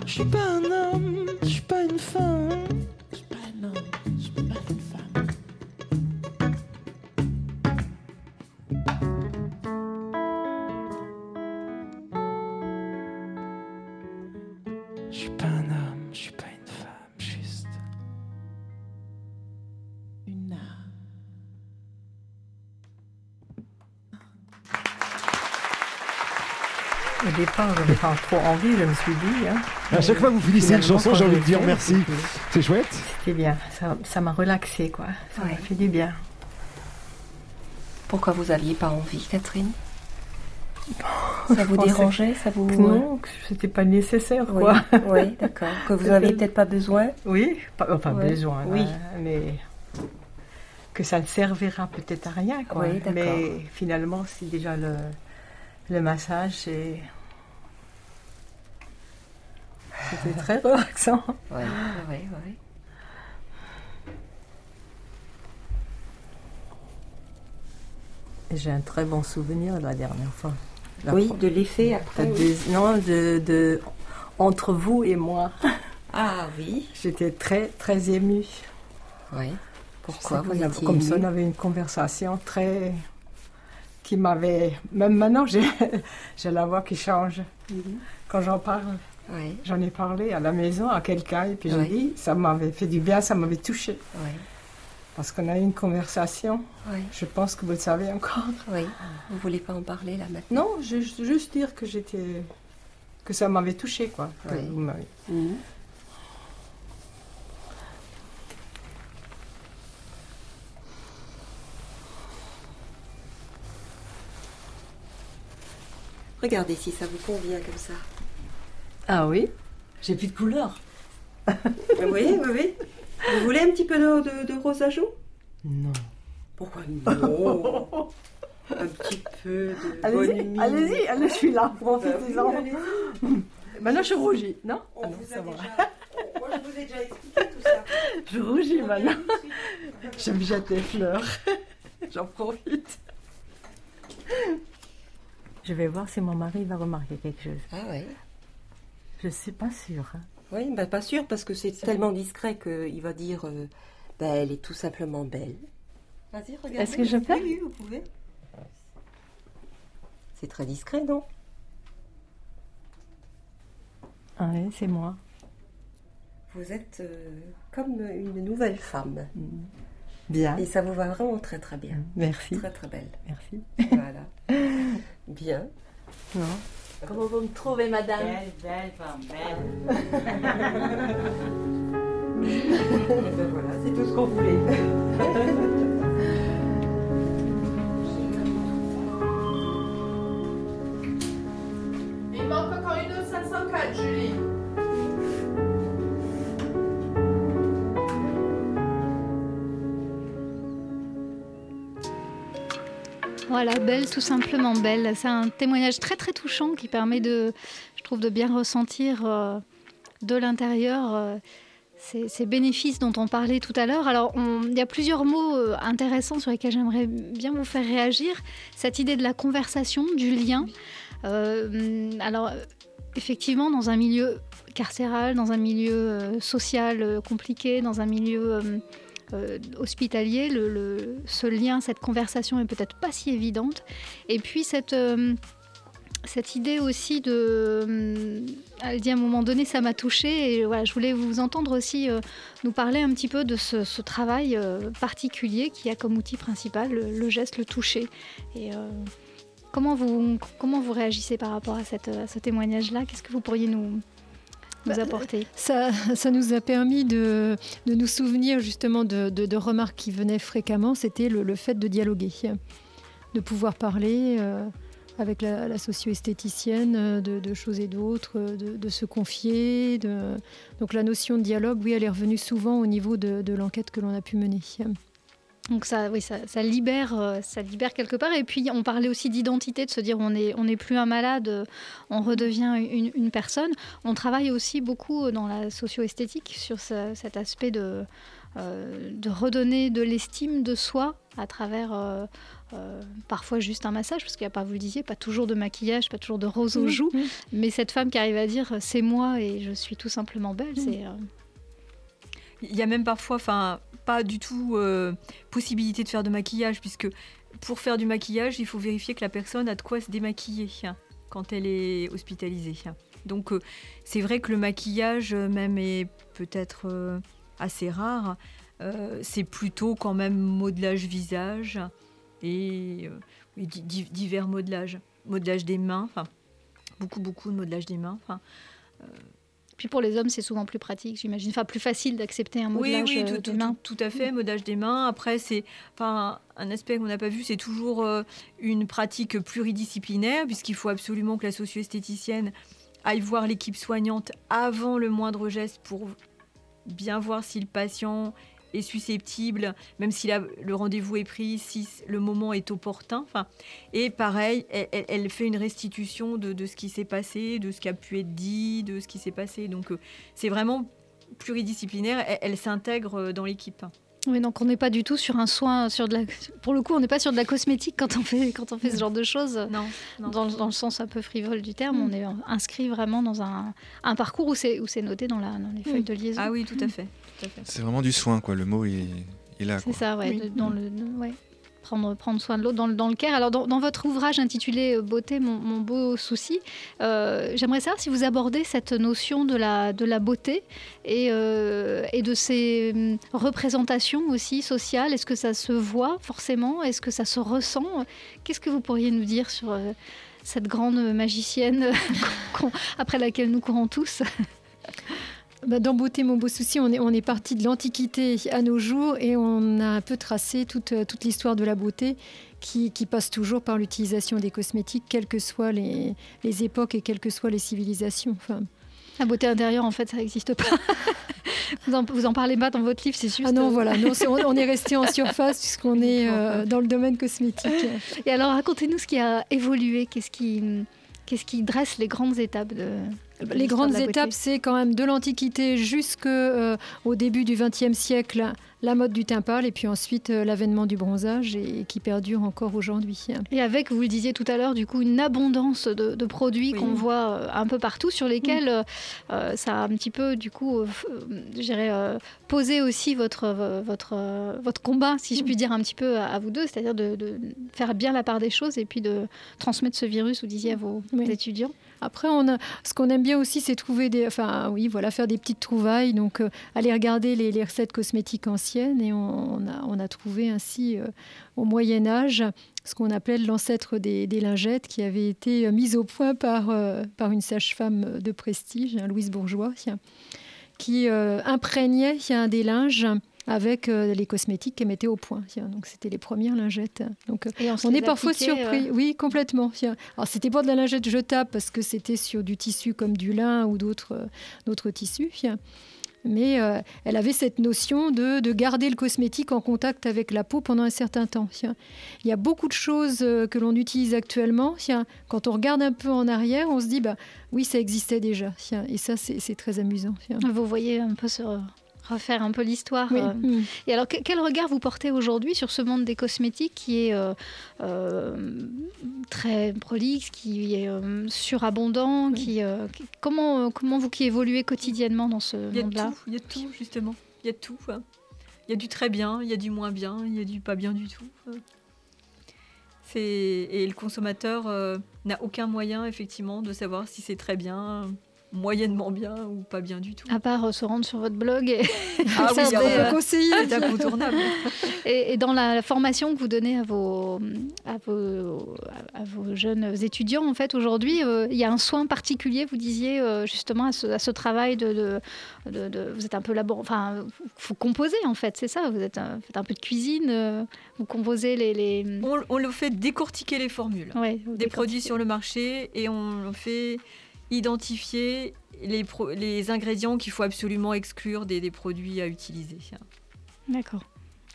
suis pas un homme, je suis pas une femme. Départ, j'avais pas trop envie, je me suis dit. hein. À chaque fois que vous finissez une chanson, j'ai envie de dire merci. c'était- C'est chouette. C'était bien, ça m'a relaxé, quoi. Ça m'a fait du bien. Pourquoi vous aviez pas envie, Catherine? Ça vous dérangeait? Ça vous que Non, que c'était pas nécessaire, Oui, quoi. oui, d'accord. Que vous n'aviez peut-être pas besoin? Oui, pas- enfin Ouais. besoin, Oui. hein, mais que ça ne servira peut-être à rien, quoi. Oui, d'accord. mais finalement, c'est déjà le, le massage, c'est... C'était très relaxant. Oui, oui, oui. J'ai un très bon souvenir de la dernière fois. La Oui, pro- de l'effet après, oui. Non, de, de- entre vous et moi. Ah oui. J'étais très, très émue. Oui. Pourquoi vous étiez Comme ça, on avait une conversation très. qui m'avait. Même maintenant, j'ai j'ai la voix qui change. Quand j'en parle, Oui. j'en ai parlé à la maison à quelqu'un et puis j'ai Oui. dit, ça m'avait fait du bien, ça m'avait touché. Oui. Parce qu'on a eu une conversation. Je pense que vous le savez encore. Oui. Vous voulez pas en parler là maintenant? Non, je, juste dire que j'étais. que ça m'avait touché, quoi. vous m'avez- Mhm. Regardez si ça vous convient comme ça. Ah oui J'ai plus de couleur. oui, oui, oui. Vous voulez un petit peu de, de, de rose à joues Non. Pourquoi non? Un petit peu de Allez-y, allez-y, allez, je suis là, Bah oui, profitez-en. Maintenant, je rougis, non? On Ah non, vous ça a va. déjà... Moi, je vous ai déjà expliqué tout ça. Je rougis maintenant. Je me jette des fleurs. J'en profite. Je vais voir si mon mari va remarquer quelque chose. Ah oui Je suis pas sûre. hein. Oui, bah, pas sûr, parce que c'est tellement discret qu'il va dire euh, bah, elle est tout simplement belle. Vas-y, regarde. Est-ce que je peux Oui, vous pouvez. C'est très discret, non? Ah oui, c'est moi. Vous êtes euh, comme une nouvelle femme. Bien. Et ça vous va vraiment très très bien. Merci. Très très belle. Merci. Voilà. Bien. Non. Comment vous me trouvez, madame belle femme, Et ben voilà, c'est tout ce qu'on voulait. Il manque encore une autre 504, Julie. Voilà, belle, tout simplement belle. C'est un témoignage très très touchant qui permet de, je trouve, de bien ressentir euh, de l'intérieur euh, ces, ces bénéfices dont on parlait tout à l'heure. Alors, il y a plusieurs mots euh, intéressants sur lesquels j'aimerais bien vous faire réagir. Cette idée de la conversation, du lien. Alors, effectivement, dans un milieu carcéral, dans un milieu social compliqué, dans un milieu euh, hospitalier, le, ce lien, cette conversation est peut-être pas si évidente. Et puis cette, euh, cette idée aussi de... euh, elle dit à un moment donné, ça m'a touchée. Et voilà, je voulais vous entendre aussi nous parler un petit peu de ce, travail particulier qui a comme outil principal le, geste, le toucher. Et comment, vous, comment vous réagissez par rapport à, à ce témoignage-là? Qu'est-ce que vous pourriez nous, nous Bah, apporter Ça, ça nous a permis de, de nous souvenir justement de, de- de remarques qui venaient fréquemment. C'était le, le fait de dialoguer, de pouvoir parler euh, avec la, la socio-esthéticienne euh, de, de choses et d'autres, euh, de, se confier. Donc la notion de dialogue, oui, elle est revenue souvent au niveau de l'enquête que l'on a pu mener. Donc ça, oui, ça, ça libère, euh, ça libère quelque part. Et puis on parlait aussi d'identité, de se dire on n'est on plus un malade, euh, on redevient une, une personne. On travaille aussi beaucoup dans la socio-esthétique sur ce- cet aspect de, euh, de redonner de l'estime de soi à travers euh, euh, parfois juste un massage, parce qu'il n'y a pas, vous le disiez, pas toujours de maquillage, pas toujours de rose aux Mmh, joues, mmh. mais cette femme qui arrive à dire c'est moi et je suis tout simplement belle, Mmh. c'est... Il y a même parfois, enfin, pas du tout euh, possibilité de faire de maquillage, puisque pour faire du maquillage, il faut vérifier que la personne a de quoi se démaquiller hein, quand elle est hospitalisée. hein. Donc, euh, c'est vrai que le maquillage, euh, même, est peut-être assez rare. C'est plutôt quand même modelage visage et, divers modelages. Modelage des mains, beaucoup, beaucoup de modelage des mains. Puis pour les hommes, c'est souvent plus pratique, j'imagine. Enfin, plus facile d'accepter un modelage oui, euh, tout, de tout- tout- tout à fait, modage des mains. Après, c'est enfin, un aspect qu'on n'a pas vu, c'est toujours euh, une pratique pluridisciplinaire, puisqu'il faut absolument que la socio-esthéticienne aille voir l'équipe soignante avant le moindre geste pour bien voir si le patient est susceptible, même si la- le rendez-vous est pris, si le moment est opportun. Enfin, et pareil, elle, fait une restitution de, de ce qui s'est passé, de ce qui a pu être dit, de ce qui s'est passé. Donc, euh, c'est vraiment pluridisciplinaire. Elle, elle s'intègre euh, dans l'équipe. Oui, donc on n'est pas du tout sur un soin, sur de la... pour le coup, on n'est pas sur de la cosmétique quand on fait, quand on fait ce genre de choses. Non, non. Dans, le- dans le sens un peu frivole du terme, Mm. on est inscrit vraiment dans un, un parcours où c'est noté dans, la, dans les feuilles de liaison. Ah oui, tout à fait. Tout à fait. C'est vraiment du soin, quoi. Le mot est, est là. C'est ça, ouais, Oui. de- dans le, de- ouais. Prendre, prendre soin de l'autre dans, le- dans le care. Alors, dans, dans votre ouvrage intitulé euh, Beauté, mon, mon beau souci, euh, j'aimerais savoir si vous abordez cette notion de la, de la beauté et, euh, et de ces hum, représentations aussi sociales. Est-ce que ça se voit forcément? Est-ce que ça se ressent? Qu'est-ce que vous pourriez nous dire sur euh, cette grande magicienne après laquelle nous courons tous? Bah, dans Beauté, mon beau souci, on est, on est parti de l'Antiquité à nos jours et on a un peu tracé toute, euh, toute l'histoire de la beauté qui, qui passe toujours par l'utilisation des cosmétiques, quelles que soient les, les époques et quelles que soient les civilisations. Enfin, La beauté intérieure, en fait, ça n'existe pas. vous, en, vous en parlez pas dans votre livre, c'est juste. ah non, euh, voilà, non, on, on est resté en surface puisqu'on est euh, dans le domaine cosmétique. Et alors, racontez-nous ce qui a évolué, qu'est-ce qui, qu'est-ce qui dresse les grandes étapes de. Les grandes étapes, c'est quand même de l'Antiquité jusqu'au début du XXe siècle, la mode du teint pâle et puis ensuite euh, l'avènement du bronzage et, qui perdure encore aujourd'hui. Et avec, vous le disiez tout à l'heure, du coup, une abondance de, de produits Oui. qu'on voit euh, un peu partout, sur lesquels euh, euh, ça a un petit peu, du coup, euh, euh, euh, posé aussi votre, euh, votre, euh, votre combat, si je puis dire, un petit peu à, à vous deux, c'est-à-dire de, de faire bien la part des choses et puis de transmettre ce virus, vous disiez à vos Oui. étudiants. Après, on a, ce qu'on aime bien aussi, c'est trouver des, enfin oui, voilà, faire des petites trouvailles. Donc, euh, aller regarder les, recettes cosmétiques anciennes et on, a, trouvé ainsi euh, au Moyen Âge ce qu'on appelait l'ancêtre des, lingettes, qui avait été euh, mise au point par par une sage-femme de prestige, hein, Louise Bourgeois, qui imprégnait tiens, des linges avec euh, les cosmétiques qu'elle mettait au point. Donc, c'était les premières lingettes. Donc, euh, Et on est parfois appliquait, surpris. euh, Oui, complètement. Alors, c'était pas de la lingette jetable parce que c'était sur du tissu comme du lin ou d'autres euh, d'autres tissus. Mais euh, elle avait cette notion de, de garder le cosmétique en contact avec la peau pendant un certain temps. Il y a beaucoup de choses euh, que l'on utilise actuellement. Quand on regarde un peu en arrière, on se dit, bah, oui, ça existait déjà. Et ça, c'est très amusant. Vous voyez un peu se refaire un peu l'histoire. Oui. euh. Mm. Et alors, que- quel regard vous portez aujourd'hui sur ce monde des cosmétiques qui est euh, euh, très prolixe, qui est euh, surabondant qui, euh, qui- comment, euh, comment vous qui évoluez quotidiennement dans ce Il y a de monde-là tout, il y a de tout, justement. Il y a tout. hein. Il y a du très bien, il y a du moins bien, il y a du pas bien du tout. hein. Et le consommateur euh, n'a aucun moyen effectivement de savoir si c'est très bien, moyennement bien ou pas bien du tout. À part euh, se rendre sur votre blog et, Ah oui, regarder, on peut euh, conseiller, c'est incontournable. et, et dans la, la formation que vous donnez à vos, à vos, à vos jeunes étudiants, en fait, aujourd'hui, euh, il y a un soin particulier, vous disiez, euh, justement, à ce, à ce travail de, de, de- de- Vous êtes un peu labor... Enfin, vous, composez, en fait, c'est ça Vous êtes un, faites un peu de cuisine, vous composez les... les... On, on le fait décortiquer les formules Ouais, des produits sur le marché et on le fait identifier les, pro- les ingrédients qu'il faut absolument exclure des, des produits à utiliser. D'accord.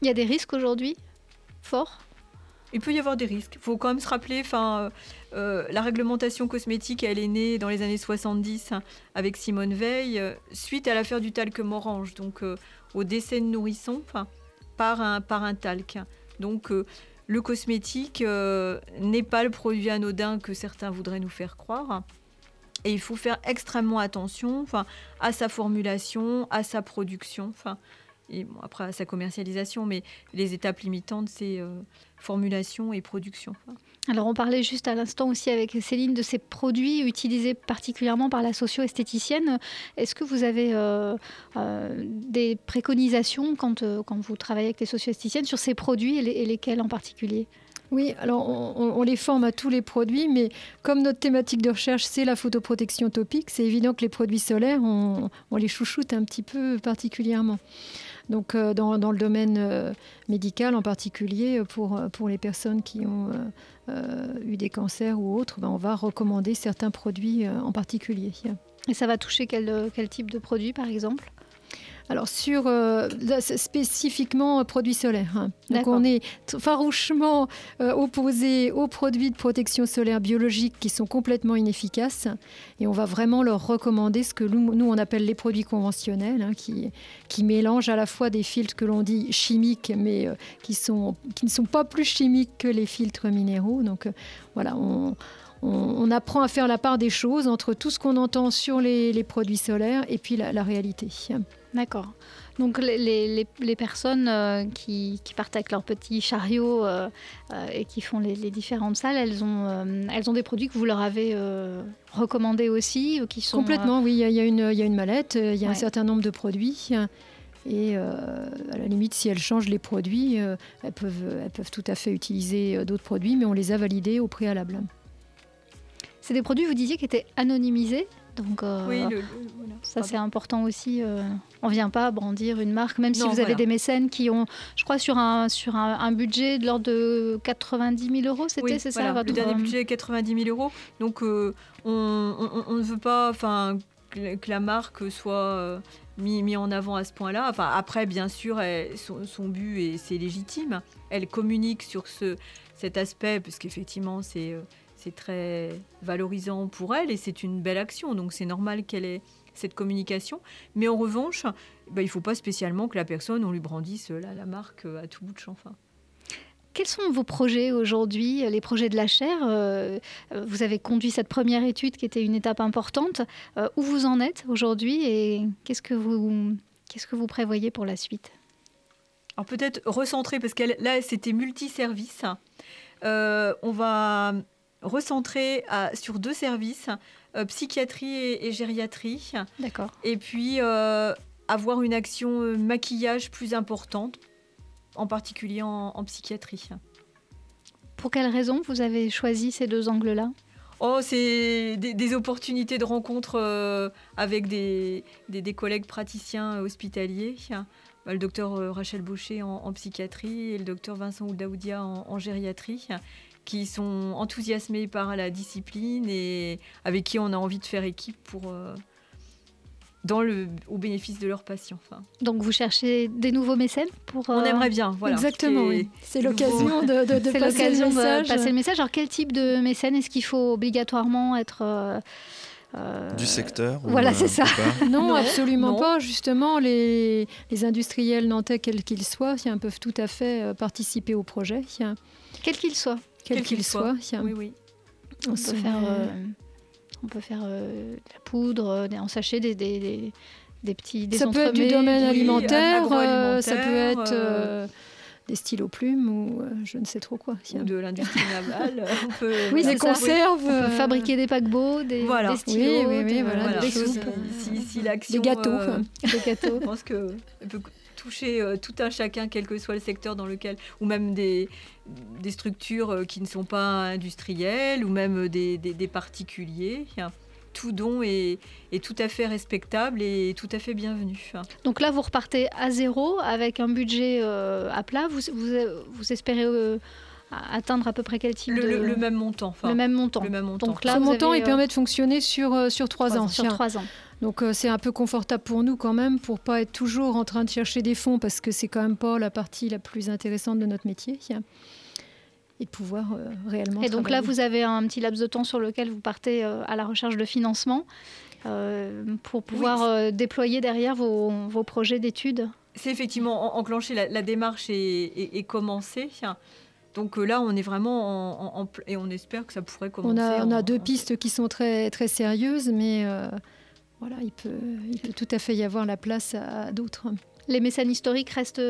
Il y a des risques aujourd'hui Forts? Il peut y avoir des risques. Il faut quand même se rappeler, enfin, euh, la réglementation cosmétique, elle est née dans les années 70 hein, avec Simone Veil, euh, suite à l'affaire du talc morange, donc euh, au décès de nourrissons, enfin, par un, par un talc. Donc, euh, le cosmétique euh, n'est pas le produit anodin que certains voudraient nous faire croire. Et il faut faire extrêmement attention à sa formulation, à sa production, et bon, après à sa commercialisation, mais les étapes limitantes, c'est euh, formulation et production. Alors on parlait juste à l'instant aussi avec Céline de ces produits utilisés particulièrement par la socio-esthéticienne. Est-ce que vous avez euh, euh, des préconisations quand, euh, quand vous travaillez avec les socio-esthéticiennes sur ces produits et lesquels en particulier? Oui, alors on, les forme à tous les produits, mais comme notre thématique de recherche, c'est la photoprotection topique, c'est évident que les produits solaires, on, les chouchoute un petit peu particulièrement. Donc euh, dans, le domaine euh, médical en particulier, euh, pour, pour les personnes qui ont eu des cancers ou autres, ben, on va recommander certains produits en particulier. Et ça va toucher quel, quel type de produit par exemple? Alors sur euh, là, spécifiquement euh, produits solaires. hein. Donc on est farouchement euh, opposé aux produits de protection solaire biologique qui sont complètement inefficaces et on va vraiment leur recommander ce que nous, nous, on appelle les produits conventionnels hein, qui, qui mélangent à la fois des filtres que l'on dit chimiques mais euh, qui, sont, qui ne sont pas plus chimiques que les filtres minéraux. Donc voilà, on, on, on apprend à faire la part des choses entre tout ce qu'on entend sur les, les produits solaires et puis la, la réalité. D'accord. Donc les, les- les- les personnes euh, qui, qui partent avec leur petit chariot euh, euh, et qui font les, les différentes salles, elles ont, euh, elles ont des produits que vous leur avez euh, recommandés aussi, qui sont... Complètement, oui. Il y, a- il y a une, il y a une mallette, il y a un certain nombre de produits. Et euh, à la limite, si elles changent les produits, euh, elles, peuvent, elles peuvent tout à fait utiliser d'autres produits, mais on les a validés au préalable. C'est des produits, vous disiez, qui étaient anonymisés. Donc euh, Oui, le- le- voilà. ça c'est important aussi. euh, on vient pas brandir une marque, même si vous avez des mécènes qui ont, je crois, sur un, sur un, un budget de l'ordre de 90 000 euros, c'était, Oui, c'est voilà, ça votre... Le dernier budget est 90 000 euros. Donc, euh, on, on- on ne veut pas enfin, que, la- que la marque soit euh, mis, mis en avant à ce point-là. Enfin, après, bien sûr, elle- son, son but, et c'est légitime, elle communique sur ce, cet aspect, parce qu'effectivement, c'est euh, c'est très valorisant pour elle et c'est une belle action. Donc, c'est normal qu'elle ait cette communication. Mais en revanche, bah, il ne faut pas spécialement que la personne, on lui brandisse euh, la, la marque euh, à tout bout de champ. Enfin, Quels sont vos projets aujourd'hui, les projets de la chaire euh, euh, Vous avez conduit cette première étude qui était une étape importante. Euh, où vous en êtes aujourd'hui et qu'est-ce que vous, qu'est-ce que vous prévoyez pour la suite? Alors peut-être recentrer, parce que là, c'était multiservice. Euh, on va recentrer à- sur deux services, euh, psychiatrie et, et gériatrie. D'accord. Et puis euh, avoir une action euh, maquillage plus importante, en particulier en, en psychiatrie. Pour quelles raisons vous avez choisi ces deux angles-là? Oh, c'est des, des opportunités de rencontre euh, avec des, des- des collègues praticiens hospitaliers. Bah, Le docteur euh, Rachel Baucher en, en psychiatrie et le docteur Vincent Oudaoudia en, en gériatrie, qui sont enthousiasmés par la discipline et avec qui on a envie de faire équipe pour, euh, dans le, au bénéfice de leurs patients. Enfin, Donc vous cherchez des nouveaux mécènes pour On euh, aimerait bien, voilà. Exactement, oui. C'est l'occasion de, de- de C'est passer le l'occasion de message. passer le message. Alors quel type de mécène est-ce qu'il faut obligatoirement être euh, euh, Du secteur ou, Voilà, euh, c'est ça. Non, Non, absolument non. pas. Justement, les, les industriels nantais, quels qu'ils soient, peuvent tout à fait participer au projet, tiens, Quel qu'il Quel qu'il soit. Oui, oui. On peut faire, euh, on peut faire euh, de la poudre, des- en sachet, des, des, des, des petits des ça peut être du domaine alimentaire, euh, ça peut être euh, des stylos plumes ou euh, je ne sais trop quoi. Ou de l'industrie navale. on peut- Oui, des conserves. On peut fabriquer des paquebots, des, Voilà. des stylos, Oui, oui, oui, des, voilà, Voilà. des des choses. soupes. Si, si l'action, Des gâteaux. euh, des gâteaux. je pense que toucher euh, tout un chacun, quel que soit le secteur dans lequel, ou même des, des structures euh, qui ne sont pas industrielles, ou même des, des- des particuliers. Tout don est, est tout à fait respectable et tout à fait bienvenu. Donc là, vous repartez à zéro avec un budget euh, à plat. Vous, vous, vous espérez euh, atteindre à peu près quel type Le, de... le- le même montant. enfin, le même montant. le même montant. Donc là, Ce montant, avez, il euh, permet de fonctionner sur, sur trois trois ans. ans, sur tiens. trois ans. Donc euh, c'est un peu confortable pour nous quand même, pour pas être toujours en train de chercher des fonds, parce que c'est quand même pas la partie la plus intéressante de notre métier. Et pouvoir euh, réellement. Et donc là, vous avez un petit laps de temps sur lequel vous partez euh, à la recherche de financement euh, pour pouvoir euh, déployer derrière vos, vos projets d'études? C'est effectivement en- enclenché, la, la démarche est, commencée. Donc là, on est vraiment en, et on espère que ça pourrait commencer. On a, on a deux pistes qui sont très très sérieuses, mais voilà, il peut, il peut tout à fait y avoir la place à, d'autres. Les mécènes historiques restent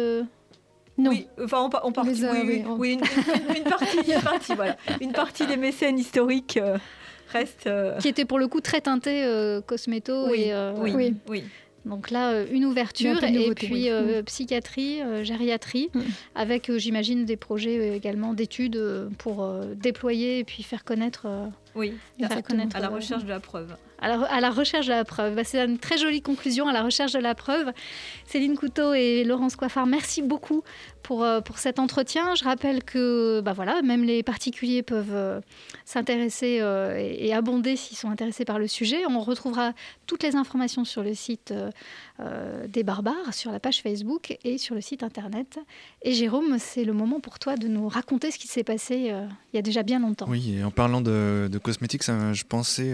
non. Oui, enfin, on, on partie, oui, oui, une, partie, une, partie, voilà. une partie des mécènes historiques reste. Qui était pour le coup très teinté cosméto oui, et. oui, oui. Donc là, euh, une ouverture et puis euh, mm. psychiatrie, euh, gériatrie, mm. avec, j'imagine, des projets également d'études pour déployer et puis faire connaître. oui, faire connaître, à la recherche de la preuve. À la, recherche de la preuve. Bah, c'est une très jolie conclusion, à la recherche de la preuve. Céline Couteau et Laurence Coiffard, merci beaucoup pour, euh, pour cet entretien. Je rappelle que bah voilà, même les particuliers peuvent euh, s'intéresser euh, et, abonder s'ils sont intéressés par le sujet. On retrouvera toutes les informations sur le site des Barbares, sur la page Facebook et sur le site internet. Et Jérôme, c'est le moment pour toi de nous raconter ce qui s'est passé il y a déjà bien longtemps. Oui, et en parlant de cosmétiques, je pensais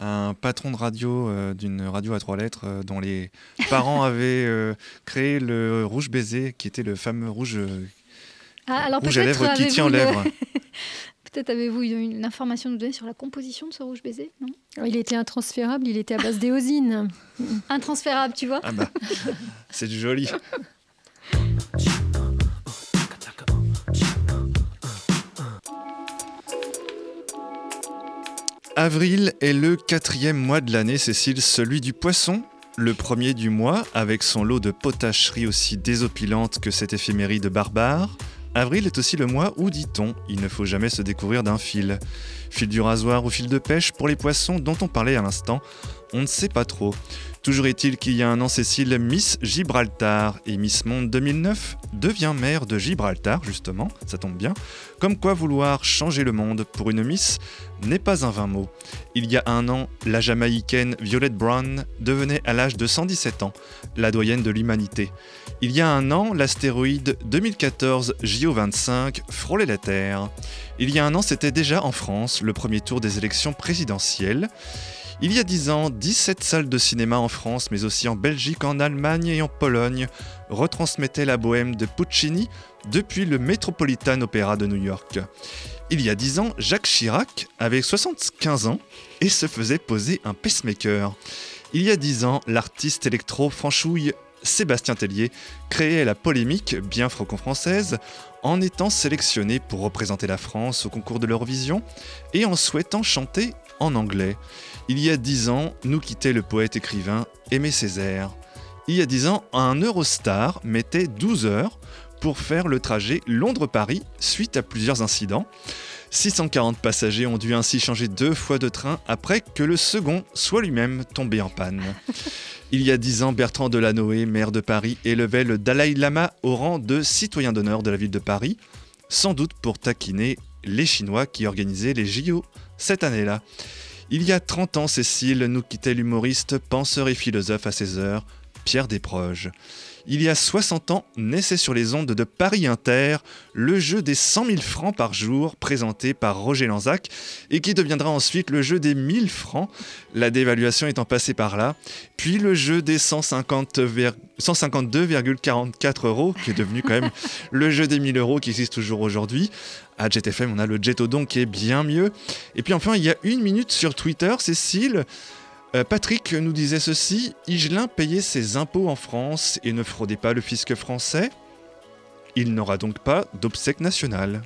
un patron de radio euh, d'une radio à trois lettres euh, dont les parents avaient euh, créé le rouge baiser, qui était le fameux rouge, ah, alors rouge à lèvres qui tient en lèvres. Peut-être avez-vous une, information à nous donner sur la composition de ce rouge baiser non? Il était intransférable, il était à base d'éosine. intransférable, tu vois ah bah, C'est joli. Avril est le quatrième mois de l'année, Cécile, celui du poisson. Le premier du mois, avec son lot de potacherie aussi désopilante que cette éphéméride barbare. Avril est aussi le mois où, dit-on, il ne faut jamais se découvrir d'un fil. Fil du rasoir ou fil de pêche pour les poissons dont on parlait à l'instant, on ne sait pas trop. Toujours est-il qu'il y a un an, Cécile, Miss Gibraltar et Miss Monde 2009 devient maire de Gibraltar, justement, ça tombe bien. Comme quoi vouloir changer le monde pour une Miss n'est pas un vain mot. Il y a un an, la Jamaïcaine Violet Brown devenait à l'âge de 117 ans la doyenne de l'humanité. Il y a un an, l'astéroïde 2014 JO25 frôlait la Terre. Il y a un an, c'était déjà en France le premier tour des élections présidentielles. Il y a 10 ans, 17 salles de cinéma en France, mais aussi en Belgique, en Allemagne et en Pologne, retransmettaient la bohème de Puccini depuis le Metropolitan Opera de New York. Il y a 10 ans, Jacques Chirac avait 75 ans et se faisait poser un pacemaker. Il y a 10 ans, l'artiste électro franchouille Sébastien Tellier créait la polémique bien franco-française en étant sélectionné pour représenter la France au concours de l'Eurovision et en souhaitant chanter en anglais. Il y a dix ans, nous quittait le poète écrivain Aimé Césaire. Il y a dix ans, un Eurostar mettait 12 heures pour faire le trajet Londres-Paris suite à plusieurs incidents. 640 passagers ont dû ainsi changer deux fois de train après que le second soit lui-même tombé en panne. Il y a dix ans, Bertrand Delanoë, maire de Paris, élevait le Dalai Lama au rang de citoyen d'honneur de la ville de Paris, sans doute pour taquiner les Chinois qui organisaient les JO cette année-là. Il y a 30 ans, Cécile nous quittait l'humoriste, penseur et philosophe à ses heures, Pierre Desproges. Il y a 60 ans, naissait sur les ondes de Paris Inter le jeu des 100 000 francs par jour présenté par Roger Lanzac et qui deviendra ensuite le jeu des 1000 francs, la dévaluation étant passée par là, puis le jeu des 152,44 euros qui est devenu quand même le jeu des 1000 euros qui existe toujours aujourd'hui. À JetFM, on a le Jetodon qui est bien mieux. Et puis enfin, il y a une minute sur Twitter, Cécile. Euh, Patrick nous disait ceci Igelin payait ses impôts en France et ne fraudait pas le fisc français. Il n'aura donc pas d'obsèque nationale.